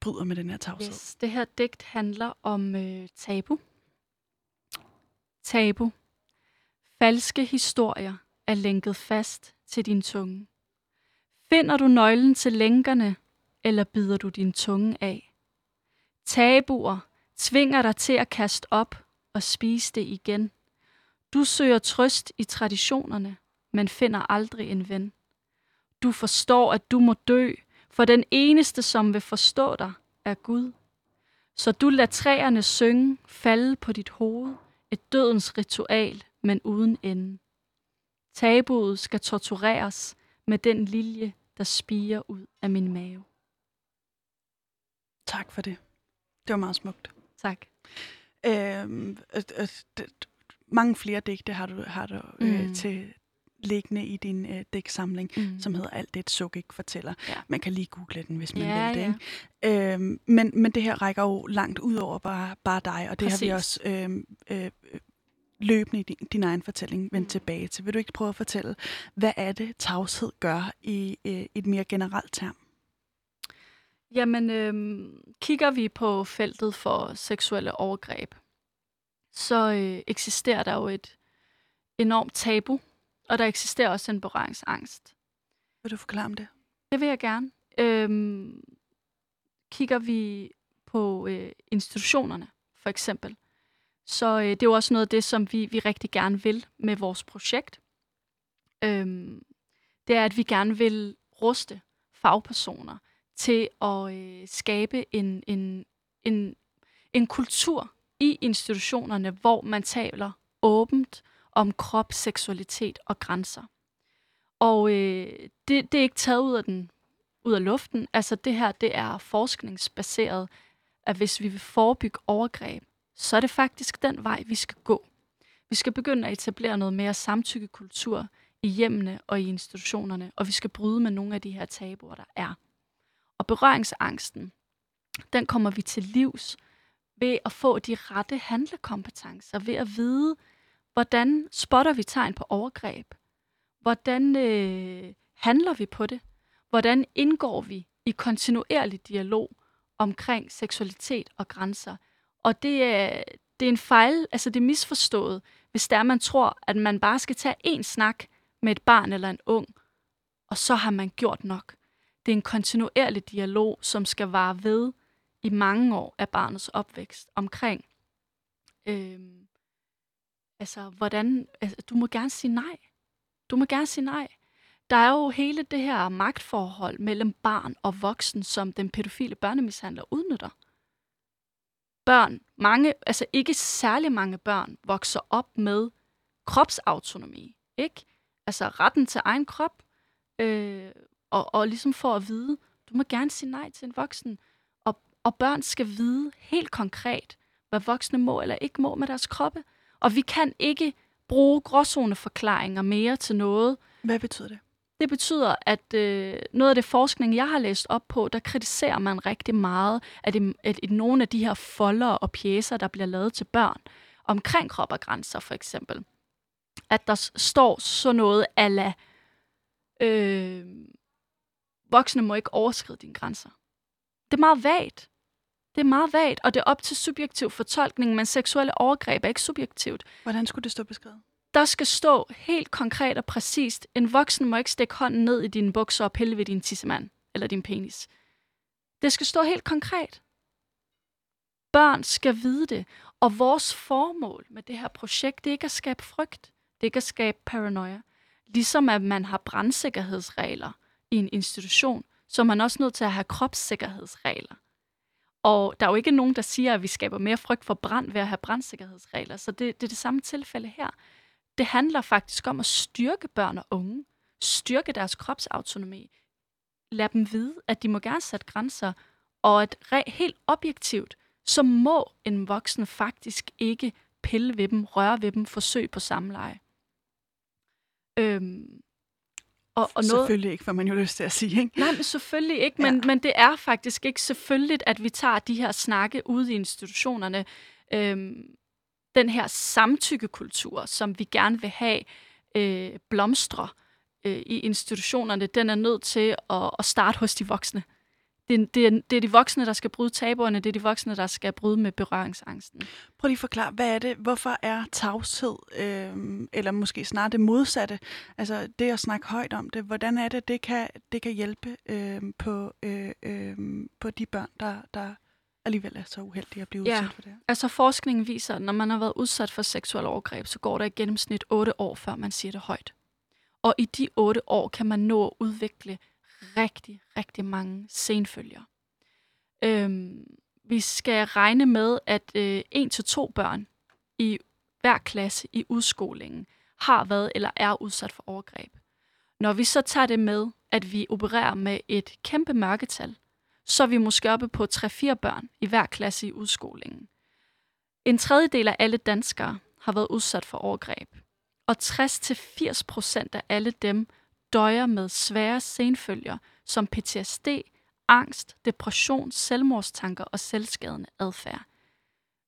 bryder med den her tavshed. Yes, det her digt handler om øh, tabu. Tabu Falske historier er lænket fast til din tunge. Finder du nøglen til lænkerne, eller bider du din tunge af? Tabuer tvinger dig til at kaste op og spise det igen. Du søger trøst i traditionerne, men finder aldrig en ven. Du forstår, at du må dø, for den eneste, som vil forstå dig, er Gud. Så du lader træerne synge, falde på dit hoved, et dødens ritual, men uden ende. Tabuet skal tortureres med den lilje, der spiger ud af min mave. Tak for det. Det var meget smukt. Tak. Øhm, øh, øh, mange flere digte har du, har du øh, Mm. til liggende i din øh, digtsamling, Mm. som hedder Alt det, et suk ikke fortæller. Ja. Man kan lige google den, hvis man Ja, vil det. ja. Ikke? Øhm, men, men det her rækker jo langt ud over bare, bare dig, og det har vi Præcis. også øhm, øh, øh, løbende i din, din egen fortælling vendt Mm. tilbage til. Vil du ikke prøve at fortælle, hvad er det, tavshed gør i øh, et mere generelt term? Jamen, øhm, kigger vi på feltet for seksuelle overgreb, så øh, eksisterer der jo et enormt tabu, og der eksisterer også en berøringsangst. Vil du forklare om det? Det vil jeg gerne. Øhm, kigger vi på øh, institutionerne, for eksempel, så øh, det er jo også noget af det, som vi, vi rigtig gerne vil med vores projekt. Øhm, det er, at vi gerne vil ruste fagpersoner til at øh, skabe en, en, en, en kultur i institutionerne, hvor man taler åbent om krop, seksualitet og grænser. Og øh, det, det er ikke taget ud af, den, ud af luften. Altså det her, det er forskningsbaseret, at hvis vi vil forebygge overgreb, så er det faktisk den vej, vi skal gå. Vi skal begynde at etablere noget mere samtykkekultur i hjemmene og i institutionerne, og vi skal bryde med nogle af de her tabuer, der er. Og berøringsangsten, den kommer vi til livs ved at få de rette handlekompetencer, ved at vide, hvordan spotter vi tegn på overgreb, hvordan øh, handler vi på det, hvordan indgår vi i kontinuerlig dialog omkring seksualitet og grænser. Og det er, det er en fejl, altså det er misforstået, hvis der man tror, at man bare skal tage en snak med et barn eller en ung, og så har man gjort nok. Det er en kontinuerlig dialog, som skal vare ved i mange år af barnets opvækst omkring, øhm, altså hvordan, altså, du må gerne sige nej. Du må gerne sige nej. Der er jo hele det her magtforhold mellem barn og voksen, som den pædofile børnemishandler udnytter. Børn, mange, altså ikke særlig mange børn, vokser op med kropsautonomi, ikke? Altså retten til egen krop, øh, og, og ligesom for at vide, du må gerne sige nej til en voksen. Og, og børn skal vide helt konkret, hvad voksne må eller ikke må med deres kroppe. Og vi kan ikke bruge gråzoneforklaringer mere til noget. Hvad betyder det? Det betyder, at øh, noget af det forskning, jeg har læst op på, der kritiserer man rigtig meget, at, i, at i nogle af de her folder og pjæser, der bliver lavet til børn, omkring krop og grænser for eksempel, at der står så noget ala, øh, voksne må ikke overskride dine grænser. Det er meget vagt. Det er meget vagt, og det er op til subjektiv fortolkning, men seksuelle overgreb er ikke subjektivt. Hvordan skulle det stå beskrevet? Der skal stå helt konkret og præcist, en voksen må ikke stikke hånden ned i dine bukser og pille ved din tissemand eller din penis. Det skal stå helt konkret. Børn skal vide det, og vores formål med det her projekt, det er ikke at skabe frygt, det er ikke at skabe paranoia. Ligesom at man har brandsikkerhedsregler i en institution, så er man også nødt til at have kropssikkerhedsregler. Og der er jo ikke nogen, der siger, at vi skaber mere frygt for brand ved at have brandsikkerhedsregler, så det, det er det samme tilfælde her. Det handler faktisk om at styrke børn og unge, styrke deres kropsautonomi, lad dem vide, at de må gerne sætte grænser, og at re- helt objektivt, så må en voksen faktisk ikke pille ved dem, røre ved dem, forsøge på samleje. Øhm, og, og noget, Selvfølgelig ikke, for man jo lyst til at sige, ikke? Nej, men selvfølgelig ikke, men, Ja. men det er faktisk ikke selvfølgeligt, at vi tager de her snakke ude i institutionerne. Øhm, den her samtykkekultur, som vi gerne vil have øh, blomstre øh, i institutionerne, den er nødt til at, at starte hos de voksne. Det det, er, det er de voksne, der skal bryde tabuerne, det er de voksne, der skal bryde med berøringsangsten. Prøv lige at forklare, hvad er det? Hvorfor er tavshed, øh, eller måske snarere det modsatte, altså det at snakke højt om det, hvordan er det, det kan, det kan hjælpe øh, på, øh, øh, på de børn, der, der alligevel er så uheldige at blive Ja. udsat for det. Altså forskningen viser, at når man har været udsat for seksuel overgreb, så går der i gennemsnit 8 år, før man siger det højt. Og i de 8 år kan man nå at udvikle rigtig, rigtig mange senfølger. Øhm, vi skal regne med, at øh, 1-2 børn i hver klasse i udskolingen har været eller er udsat for overgreb. Når vi så tager det med, at vi opererer med et kæmpe mørketal, så er vi måske oppe på 3-4 børn i hver klasse i udskolingen. En tredjedel af alle danskere har været udsat for overgreb, og 60-80 procent af alle dem døjer med svære senfølger som PTSD, angst, depression, selvmordstanker og selvskadende adfærd.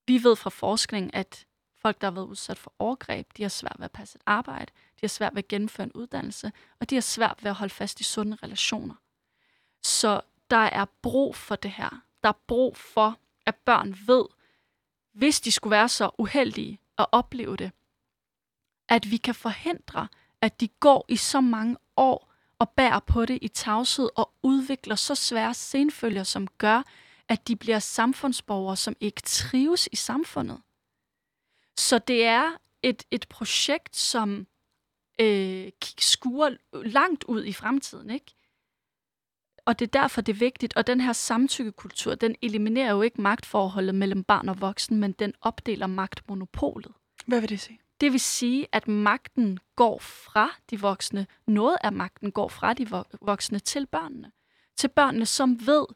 Vi ved fra forskning, at folk, der har været udsat for overgreb, de har svært ved at passe et arbejde, de har svært ved at gennemføre en uddannelse, og de har svært ved at holde fast i sunde relationer. Så der er brug for det her. Der er brug for, at børn ved, hvis de skulle være så uheldige at opleve det, at vi kan forhindre, at de går i så mange år og bærer på det i tavshed og udvikler så svære senfølger, som gør, at de bliver samfundsborgere, som ikke trives i samfundet. Så det er et, et projekt, som øh, skuer langt ud i fremtiden, ikke? Og det er derfor, det er vigtigt. Og den her samtykkekultur, den eliminerer jo ikke magtforholdet mellem barn og voksen, men den opdeler magtmonopolet. Hvad vil det sige? Det vil sige, at magten går fra de voksne. Noget af magten går fra de vo- voksne til børnene. Til børnene, som ved,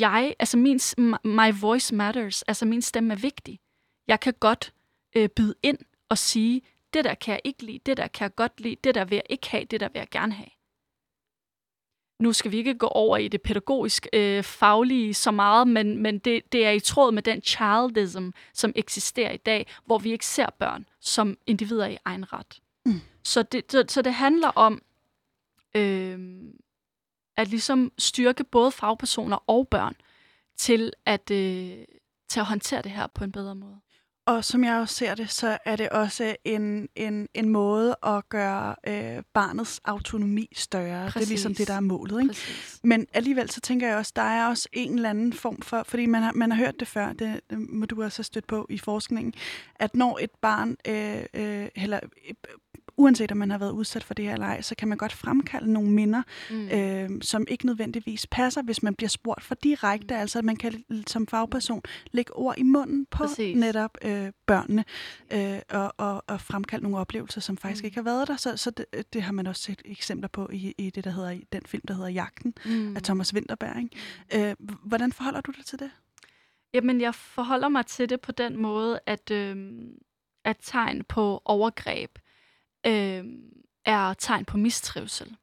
jeg, altså min, my voice matters, altså min stemme er vigtig. Jeg kan godt øh, byde ind og sige, det der kan jeg ikke lide, det der kan jeg godt lide, det der vil jeg ikke have, det der vil jeg gerne have. Nu skal vi ikke gå over i det pædagogisk øh, faglige så meget, men, men det, det er i tråd med den childism, som eksisterer i dag, hvor vi ikke ser børn som individer i egen ret. Mm. Så, det, så, så det handler om øh, at ligesom styrke både fagpersoner og børn til at, øh, til at håndtere det her på en bedre måde. Og som jeg også ser det, så er det også en, en, en måde at gøre øh, barnets autonomi større. Præcis. Det er ligesom det, der er målet. Ikke? Præcis. Men alligevel så tænker jeg også, der er også en eller anden form for, fordi man har, man har hørt det før, det, må du også have stødt på i forskningen, at når et barn, øh, øh, eller uanset om man har været udsat for det her eller ej, så kan man godt fremkalde nogle minder, Mm. øh, som ikke nødvendigvis passer, hvis man bliver spurgt for direkte. Altså at man kan som fagperson lægge ord i munden på Præcis. netop øh, børnene øh, og, og, og fremkalde nogle oplevelser, som faktisk Mm. ikke har været der. Så, så det, det har man også set eksempler på i, i det, der hedder i den film, der hedder Jagten Mm. af Thomas Winterberg. Ikke? Øh, hvordan forholder du dig til det? Jamen, jeg forholder mig til det på den måde, at, øh, at tegn på overgreb øh, er tegn på mistrivsel.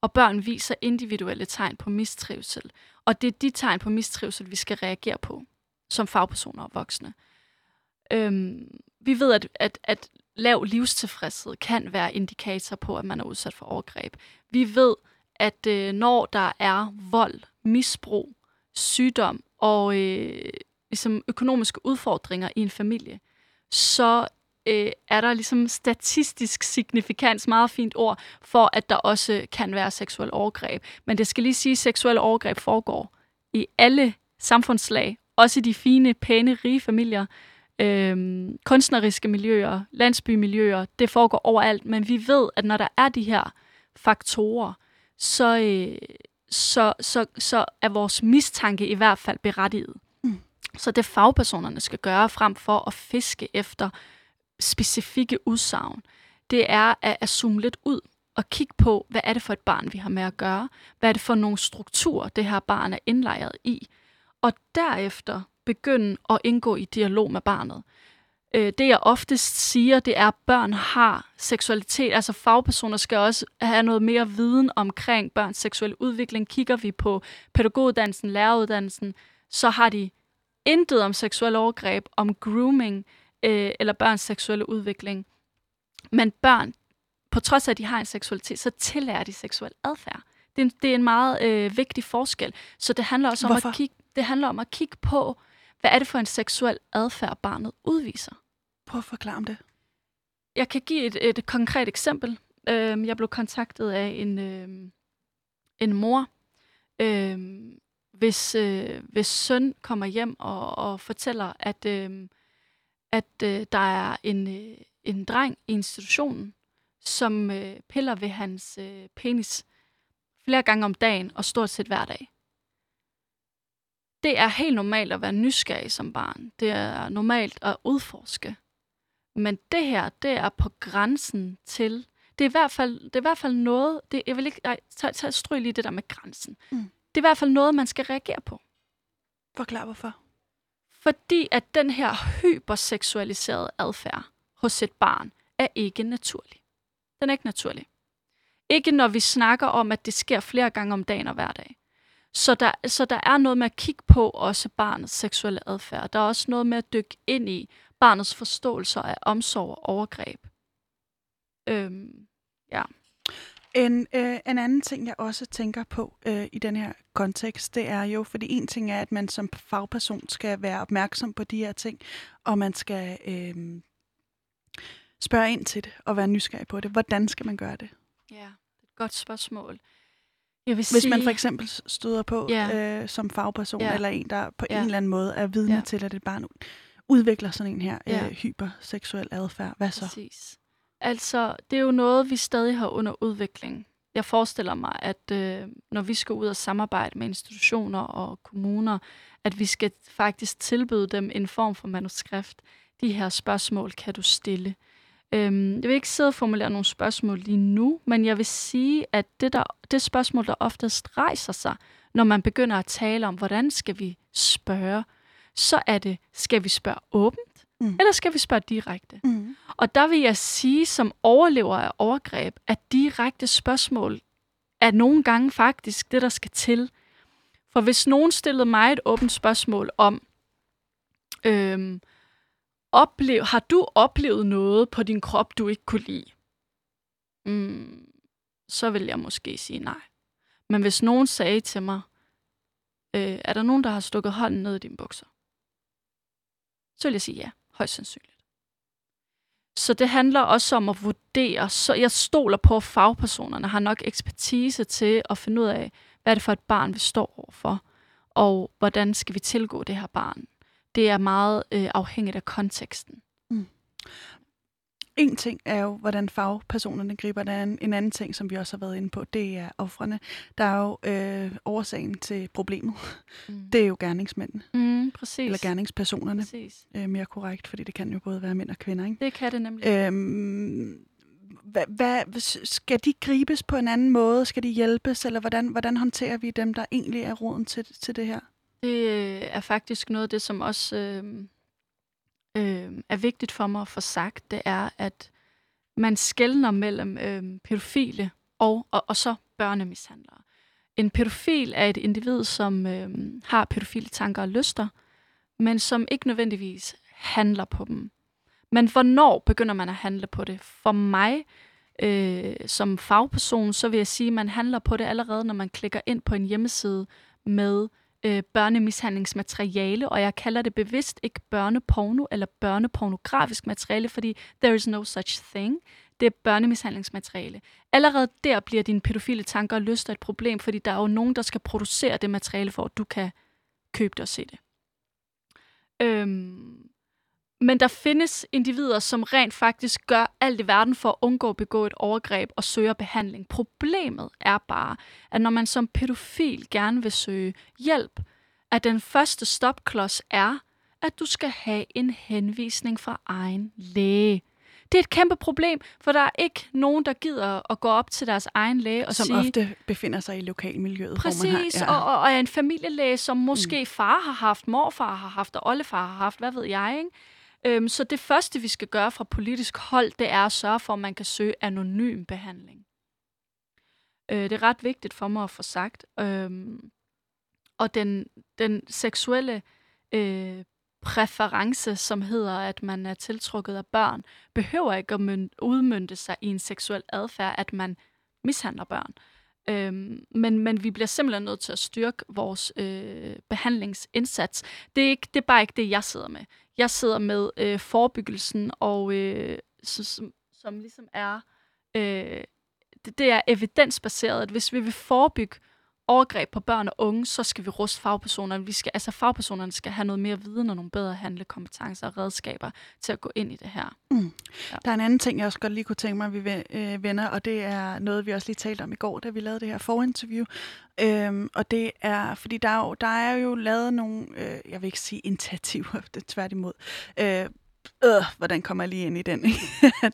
Og børn viser individuelle tegn på mistrivsel. Og det er de tegn på mistrivsel, vi skal reagere på som fagpersoner og voksne. Øhm, vi ved, at, at, at lav livstilfredshed kan være indikator på, at man er udsat for overgreb. Vi ved, at øh, når der er vold, misbrug, sygdom og øh, ligesom økonomiske udfordringer i en familie, så øh, er der ligesom statistisk signifikans, meget fint ord, for at der også kan være seksuel overgreb. Men det skal lige sige, at seksuel overgreb foregår i alle samfundslag, også i de fine, pæne, rige familier, øh, kunstneriske miljøer, landsbymiljøer, det foregår overalt, men vi ved, at når der er de her faktorer, så, øh, så, så, så er vores mistanke i hvert fald berettiget. Mm. Så det fagpersonerne skal gøre frem for at fiske efter specifikke udsagn, det er at, at zoome lidt ud og kigge på, hvad er det for et barn, vi har med at gøre? Hvad er det for nogle strukturer, det her barn er indlejret i? Og derefter begynde at indgå i dialog med barnet. Øh, Det jeg oftest siger, det er, at børn har seksualitet. Altså fagpersoner skal også have noget mere viden omkring børns seksuelle udvikling. Kigger vi på pædagoguddannelsen, læreruddannelsen, så har de intet om seksuel overgreb, om grooming øh, eller børns seksuelle udvikling. Men børn, på trods af, at de har en seksualitet, så tillærer de seksuel adfærd. Det er en, det er en meget øh, vigtig forskel. Så det handler også om Hvorfor? at kigge, det handler om at kigge på, hvad er det for en seksuel adfærd, barnet udviser. Prøv at forklare om det. Jeg kan give et, et konkret eksempel. Øhm, jeg blev kontaktet af en, øhm, en mor, øhm, hvis, øh, hvis søn kommer hjem og, og fortæller, at, øh, at øh, der er en, øh, en dreng i institutionen, som øh, piller ved hans øh, penis flere gange om dagen og stort set hver dag. Det er helt normalt at være nysgerrig som barn. Det er normalt at udforske. Men det her, det er på grænsen til... Det er i hvert fald, det er i hvert fald noget... Det, jeg vil ikke... Ej, tag, tag, stryg lige det der med grænsen. Mm. Det er i hvert fald noget, man skal reagere på. Forklar hvorfor. Fordi at den her hyperseksualiserede adfærd hos et barn er ikke naturlig. Den er ikke naturlig. Ikke når vi snakker om, at det sker flere gange om dagen og hver dag. Så der, så der er noget med at kigge på også barnets seksuelle adfærd. Der er også noget med at dykke ind i barnets forståelser af omsorg og overgreb. Øhm, ja. En, øh, en anden ting, jeg også tænker på øh, i den her kontekst, det er jo, fordi en ting er, at man som fagperson skal være opmærksom på de her ting, og man skal øh, spørge ind til det og være nysgerrig på det. Hvordan skal man gøre det? Ja, det er et godt spørgsmål. Jeg vil Hvis sige, man for eksempel støder på Ja. øh, som fagperson, Ja. eller en, der på Ja. en eller anden måde er vidne Ja. til, at et barn udvikler sådan en her Ja. øh, hyperseksuel adfærd. Hvad så? Præcis. Altså, det er jo noget, vi stadig har under udvikling. Jeg forestiller mig, at øh, når vi skal ud og samarbejde med institutioner og kommuner, at vi skal faktisk tilbyde dem en form for manuskript. De her spørgsmål kan du stille. Øhm, jeg vil ikke sidde og formulere nogle spørgsmål lige nu, men jeg vil sige, at det, der, det spørgsmål, der oftest rejser sig, når man begynder at tale om, hvordan skal vi spørge, så er det, skal vi spørge åbent, Mm. eller skal vi spørge direkte? Mm. Og der vil jeg sige, som overlever af overgreb, at direkte spørgsmål er nogle gange faktisk det, der skal til. For hvis nogen stillede mig et åbent spørgsmål om, øhm, oplev, har du oplevet noget på din krop, du ikke kunne lide? Mm, så vil jeg måske sige nej. Men hvis nogen sagde til mig, øh, er der nogen, der har stukket hånden ned i dine bukser? Så vil jeg sige ja, højst sandsynligt. Så det handler også om at vurdere. Så jeg stoler på, at fagpersonerne har nok ekspertise til at finde ud af, hvad er det for et barn, vi står overfor, og hvordan skal vi tilgå det her barn. Det er meget øh, afhængigt af konteksten. Mm. En ting er jo, hvordan fagpersonerne griber det an. En anden ting, som vi også har været inde på, det er offrene. Der er jo øh, årsagen til problemet. Mm. Det er jo gerningsmændene, Mm, præcis. eller gerningspersonerne. præcis. Øh, mere korrekt, fordi det kan jo både være mænd og kvinder, ikke? Det kan det nemlig. Øhm, hvad, hvad, skal de gribes på en anden måde? Skal de hjælpes? Eller hvordan, hvordan håndterer vi dem, der egentlig er roden til, til det her? Det øh, er faktisk noget af det, som også øh, øh, er vigtigt for mig at få sagt. Det er, at man skældner mellem øh, pædofile og, og, og så børnemishandlere. En pædofil er et individ, som øh, har pædofile tanker og lyster, men som ikke nødvendigvis handler på dem. Men hvornår begynder man at handle på det? For mig øh, som fagperson, så vil jeg sige, at man handler på det allerede, når man klikker ind på en hjemmeside med øh, børnemishandlingsmateriale, og jeg kalder det bevidst ikke børneporno eller børnepornografisk materiale, fordi there is no such thing. Det er børnemishandlingsmateriale. Allerede der bliver dine pædofile tanker og lyster et problem, fordi der er jo nogen, der skal producere det materiale, for at du kan købe det og se det. Øhm, men der findes individer, som rent faktisk gør alt i verden for at undgå at begå et overgreb og søger behandling. Problemet er bare, at når man som pædofil gerne vil søge hjælp, at den første stopklods er, at du skal have en henvisning fra egen læge. Det er et kæmpe problem, for der er ikke nogen, der gider at gå op til deres egen læge og Som sige... ofte befinder sig i lokalmiljøet. Præcis, hvor man har, og, og, og er en familielæge, som måske mm. far har haft, morfar har haft, og oldefar har haft, hvad ved jeg, ikke? Øhm, så det første, vi skal gøre fra politisk hold, det er at sørge for, at man kan søge anonym behandling. Øh, det er ret vigtigt for mig at få sagt. Øhm, og den, den seksuelle øh, præference, som hedder, at man er tiltrukket af børn, behøver ikke at udmyndte sig i en seksuel adfærd, at man mishandler børn. Øhm, men, men vi bliver simpelthen nødt til at styrke vores øh, behandlingsindsats. Det er, ikke, det er bare ikke det, jeg sidder med. Jeg sidder med øh, forebyggelsen, og øh, så, som, som ligesom er, øh, det, det er evidensbaseret, at hvis vi vil forebygge overgreb på børn og unge, så skal vi ruste fagpersonerne. Vi skal, altså fagpersonerne skal have noget mere viden og nogle bedre handlekompetencer og redskaber til at gå ind i det her. Mm. Ja. Der er en anden ting, jeg også godt lige kunne tænke mig, at vi øh, vender, og det er noget, vi også lige talte om i går, da vi lavede det her forinterview. Øhm, og det er, fordi der er jo, der er jo lavet nogle, øh, jeg vil ikke sige initiativer, det tværtimod, øh, øh, hvordan kommer jeg lige ind i den?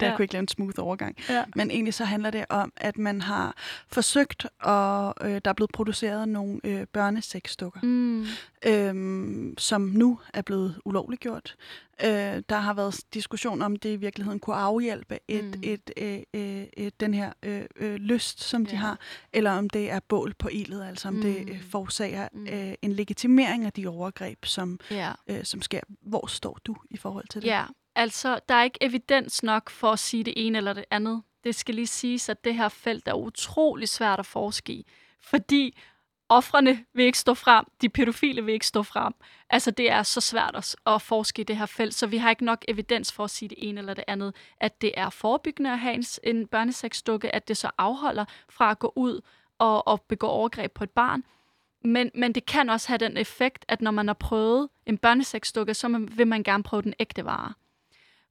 der ja. kunne ikke lave en smooth overgang. Ja. Men egentlig så handler det om, at man har forsøgt, og øh, der er blevet produceret nogle øh, børnesexdukker, mm. øhm, som nu er blevet ulovligt gjort. Øh, der har været diskussion om, det i virkeligheden kunne afhjælpe et, mm. et, et, et, et, den her øh, øh, lyst, som ja. de har, eller om det er bål på ildet, altså om mm. det øh, forårsager mm. øh, en legitimering af de overgreb, som, ja. øh, som sker. Hvor står du i forhold til det? Ja, altså der er ikke evidens nok for at sige det ene eller det andet. Det skal lige siges, at det her felt er utrolig svært at forske i, fordi offrene vil ikke stå frem, de pædofile vil ikke stå frem. Altså, det er så svært at, at forske i det her felt, så vi har ikke nok evidens for at sige det ene eller det andet. At det er forebyggende at have en, en at det så afholder fra at gå ud og, og begå overgreb på et barn. Men, men det kan også have den effekt, at når man har prøvet en børneseksdukke, så man, vil man gerne prøve den ægte vare.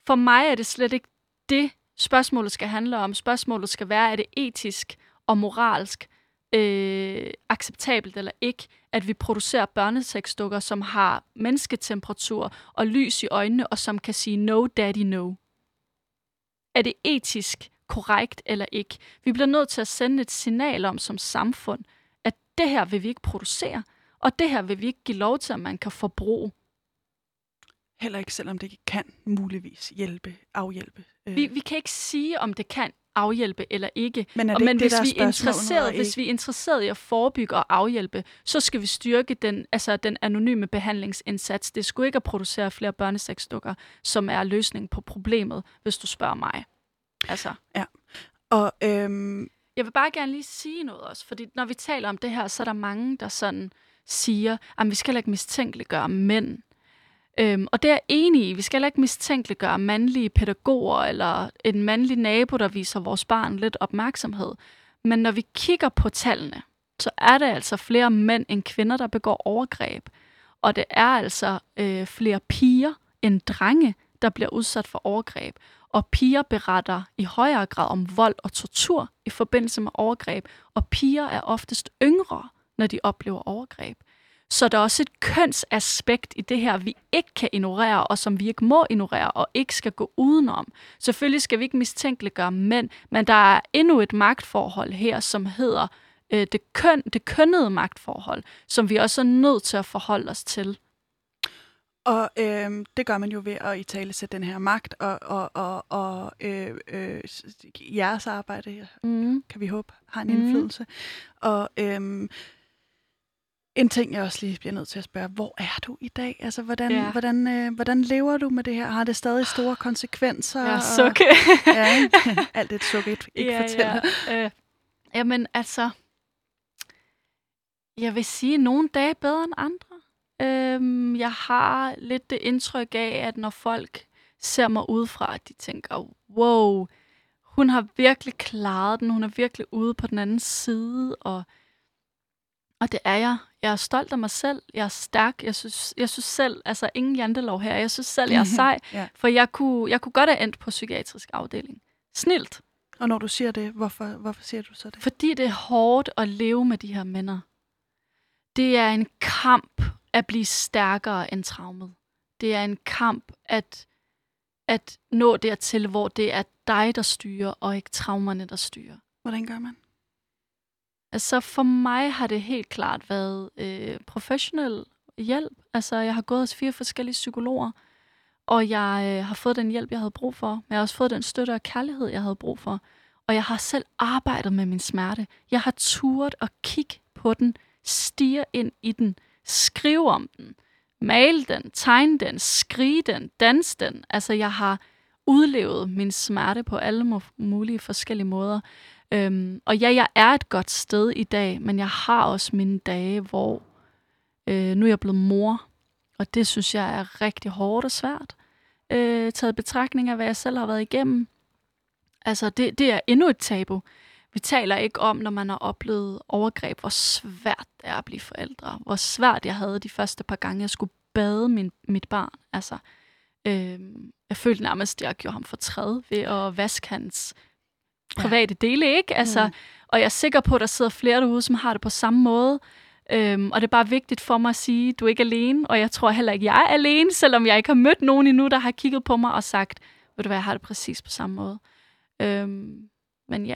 For mig er det slet ikke det, spørgsmålet skal handle om. Spørgsmålet skal være, er det etisk og moralsk øh, acceptabelt eller ikke, at vi producerer børnesexdukker, som har mennesketemperatur og lys i øjnene, og som kan sige no daddy no. Er det etisk korrekt eller ikke? Vi bliver nødt til at sende et signal om som samfund, at det her vil vi ikke producere, og det her vil vi ikke give lov til, at man kan forbruge. Heller ikke, selvom det kan muligvis hjælpe, afhjælpe. Øh. Vi, vi kan ikke sige, om det kan afhjælpe eller ikke. Men, er det og, men ikke hvis, det, vi er interesseret, hvis vi er interesseret i at forebygge og afhjælpe, så skal vi styrke den, altså den anonyme behandlingsindsats. Det skulle ikke at producere flere børnesexdukker, som er løsning på problemet, hvis du spørger mig. Altså. Ja. Og, øhm... Jeg vil bare gerne lige sige noget også, fordi når vi taler om det her, så er der mange, der sådan siger, at vi skal ikke mistænkeliggøre mænd Øhm, og det er jeg enig i. Vi skal ikke mistænkeliggøre mandlige pædagoger eller en mandlig nabo, der viser vores barn lidt opmærksomhed. Men når vi kigger på tallene, så er det altså flere mænd end kvinder, der begår overgreb. Og det er altså øh, flere piger end drenge, der bliver udsat for overgreb. Og piger beretter i højere grad om vold og tortur i forbindelse med overgreb. Og piger er oftest yngre, når de oplever overgreb. Så der er også et kønsaspekt i det her, vi ikke kan ignorere, og som vi ikke må ignorere, og ikke skal gå udenom. Selvfølgelig skal vi ikke mistænkeliggøre mænd, men der er endnu et magtforhold her, som hedder øh, det, køn, det kønnede magtforhold, som vi også er nødt til at forholde os til. Og øh, det gør man jo ved at i tale sætte den her magt, og, og, og, og øh, øh, jeres arbejde, mm. kan vi håbe, har en mm. indflydelse. Og øh, en ting, jeg også lige bliver nødt til at spørge, hvor er du i dag? Altså, hvordan, ja. hvordan, øh, hvordan lever du med det her? Har det stadig store konsekvenser? Ja, sukke. ja, alt et sukke, ikke, ikke ja, fortæller. Ja. Øh, jamen, altså, jeg vil sige, nogle dage bedre end andre. Øhm, jeg har lidt det indtryk af, at når folk ser mig udefra, at de tænker, wow, hun har virkelig klaret den, hun er virkelig ude på den anden side, og og det er jeg. Jeg er stolt af mig selv. Jeg er stærk. Jeg synes, jeg synes selv, altså ingen jantelov her, jeg synes selv, jeg er sej. ja. For jeg kunne, jeg kunne godt have endt på psykiatrisk afdeling. Snilt. Og når du siger det, hvorfor, hvorfor siger du så det? Fordi det er hårdt at leve med de her mænd. Det er en kamp at blive stærkere end traumet. Det er en kamp at, at nå dertil, hvor det er dig, der styrer, og ikke traumerne, der styrer. Hvordan gør man? Altså for mig har det helt klart været øh, professionel hjælp. Altså jeg har gået hos fire forskellige psykologer, og jeg øh, har fået den hjælp, jeg havde brug for. Men jeg har også fået den støtte og kærlighed, jeg havde brug for. Og jeg har selv arbejdet med min smerte. Jeg har turet at kigge på den, stige ind i den, skrive om den, male den, tegne den, skrige den, danse den. Altså jeg har udlevet min smerte på alle mulige forskellige måder. Øhm, og ja, jeg er et godt sted i dag, men jeg har også mine dage, hvor øh, nu er jeg blevet mor, og det synes jeg er rigtig hårdt og svært. Øh, taget betragtning af, hvad jeg selv har været igennem. Altså, det, det er endnu et tabu. Vi taler ikke om, når man har oplevet overgreb, hvor svært det er at blive forældre. Hvor svært jeg havde de første par gange, jeg skulle bade min, mit barn. Altså, øh, jeg følte nærmest, at jeg gjorde ham fortræd ved at vaske hans private ja. dele, ikke? Altså, mm. Og jeg er sikker på, at der sidder flere derude, som har det på samme måde. Øhm, og det er bare vigtigt for mig at sige, at du er ikke alene, og jeg tror heller ikke, jeg er alene, selvom jeg ikke har mødt nogen endnu, der har kigget på mig og sagt, ved du hvad, jeg har det præcis på samme måde. Øhm, men ja.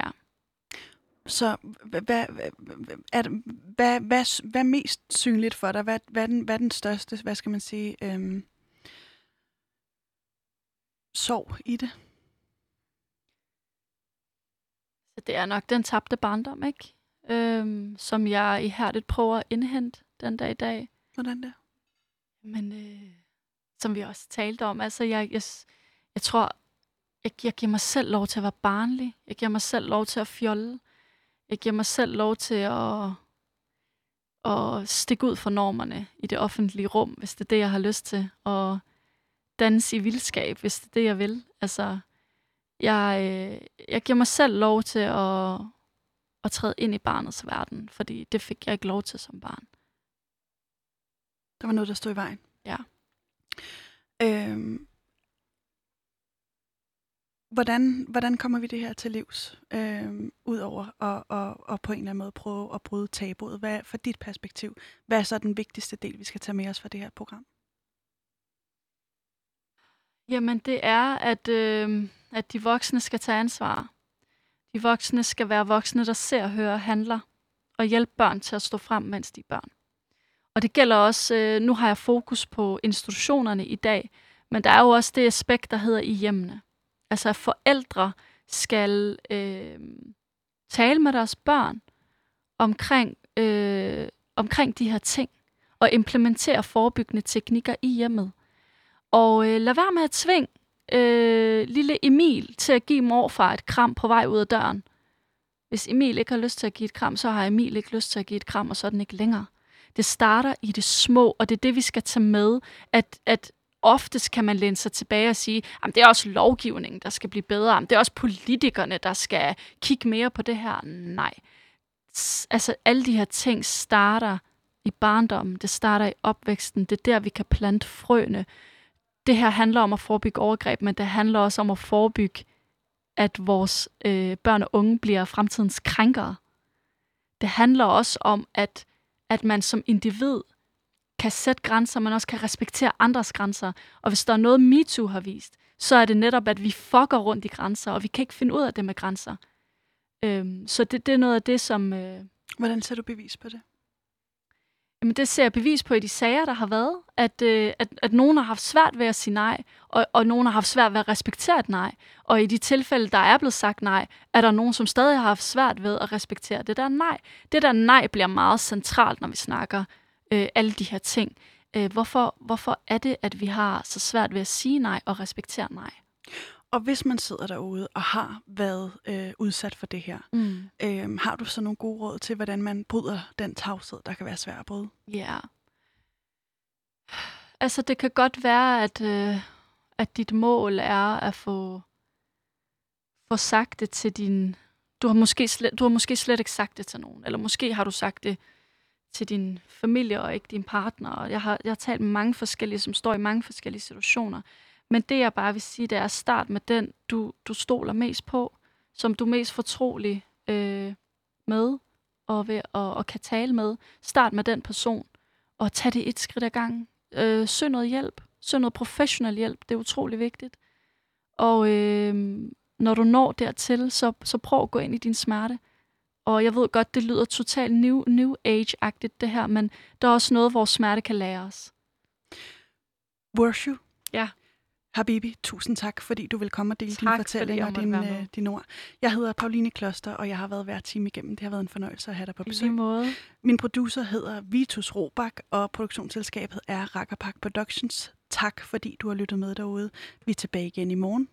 Så hvad, er, hvad, hvad, hvad er mest synligt for dig? Hvad, hvad, er den, hvad er den største, hvad skal man sige, øhm, sorg i det? Det er nok den tabte barndom, ikke? Øhm, som jeg ihærdigt prøver at indhente den dag i dag. Hvordan det? Men øh, som vi også talte om, altså jeg, jeg, jeg tror, jeg, jeg giver mig selv lov til at være barnlig. Jeg giver mig selv lov til at fjolle. Jeg giver mig selv lov til at, at stikke ud for normerne i det offentlige rum, hvis det er det, jeg har lyst til. Og danse i vildskab, hvis det er det, jeg vil. Altså, jeg, øh, jeg giver mig selv lov til at, at træde ind i barnets verden, fordi det fik jeg ikke lov til som barn. Der var noget, der stod i vejen? Ja. Øhm, hvordan, hvordan kommer vi det her til livs, øhm, udover at, at, at på en eller anden måde prøve at bryde tabuet? Hvad for dit perspektiv, hvad er så den vigtigste del, vi skal tage med os fra det her program? Jamen, det er, at, øh, at de voksne skal tage ansvar. De voksne skal være voksne, der ser, hører og handler, og hjælpe børn til at stå frem, mens de er børn. Og det gælder også, øh, nu har jeg fokus på institutionerne i dag, men der er jo også det aspekt, der hedder i hjemmene. Altså at forældre skal øh, tale med deres børn omkring, øh, omkring de her ting, og implementere forebyggende teknikker i hjemmet. Og øh, lad være med at tvinge øh, lille Emil til at give morfar et kram på vej ud af døren. Hvis Emil ikke har lyst til at give et kram, så har Emil ikke lyst til at give et kram, og så er den ikke længere. Det starter i det små, og det er det, vi skal tage med, at, at oftest kan man læne sig tilbage og sige, at det er også lovgivningen, der skal blive bedre, det er også politikerne, der skal kigge mere på det her. Nej. Altså, alle de her ting starter i barndommen, det starter i opvæksten, det er der, vi kan plante frøene, det her handler om at forebygge overgreb, men det handler også om at forebygge, at vores øh, børn og unge bliver fremtidens krænkere. Det handler også om, at, at man som individ kan sætte grænser, men også kan respektere andres grænser. Og hvis der er noget, MeToo har vist, så er det netop, at vi fucker rundt i grænser, og vi kan ikke finde ud af det med grænser. Øhm, så det, det er noget af det, som... Øh... Hvordan ser du bevis på det? Jamen, det ser jeg bevis på i de sager, der har været, at, øh, at, at nogen har haft svært ved at sige nej, og, og nogen har haft svært ved at respektere et nej. Og i de tilfælde, der er blevet sagt nej, er der nogen, som stadig har haft svært ved at respektere det der nej. Det der nej bliver meget centralt, når vi snakker øh, alle de her ting. Øh, hvorfor, hvorfor er det, at vi har så svært ved at sige nej og respektere nej? Og hvis man sidder derude og har været øh, udsat for det her, mm. øh, har du så nogle gode råd til, hvordan man bryder den tavshed, der kan være svær at bryde? Ja. Yeah. Altså, det kan godt være, at, øh, at dit mål er at få, få sagt det til din... Du har, måske slet, du har måske slet ikke sagt det til nogen, eller måske har du sagt det til din familie og ikke din partner. Og jeg har, jeg har talt med mange forskellige, som står i mange forskellige situationer. Men det, jeg bare vil sige, det er start med den, du, du stoler mest på, som du er mest fortrolig øh, med, og, ved, og, og kan tale med. Start med den person, og tag det et skridt ad gangen. Øh, søg noget hjælp. Søg noget professionel hjælp. Det er utrolig vigtigt. Og øh, når du når dertil, så, så prøv at gå ind i din smerte. Og jeg ved godt, det lyder totalt new, new age-agtigt, det her, men der er også noget, hvor smerte kan lære os. Worshu. Ja. Habibi, tusind tak, fordi du vil komme og dele tak, din fortælling og din, øh, din ord. Jeg hedder Pauline Kloster, og jeg har været hver time igennem. Det har været en fornøjelse at have dig på besøg. måde. Min producer hedder Vitus Robak, og produktionsselskabet er Rakkerpak Productions. Tak, fordi du har lyttet med derude. Vi er tilbage igen i morgen.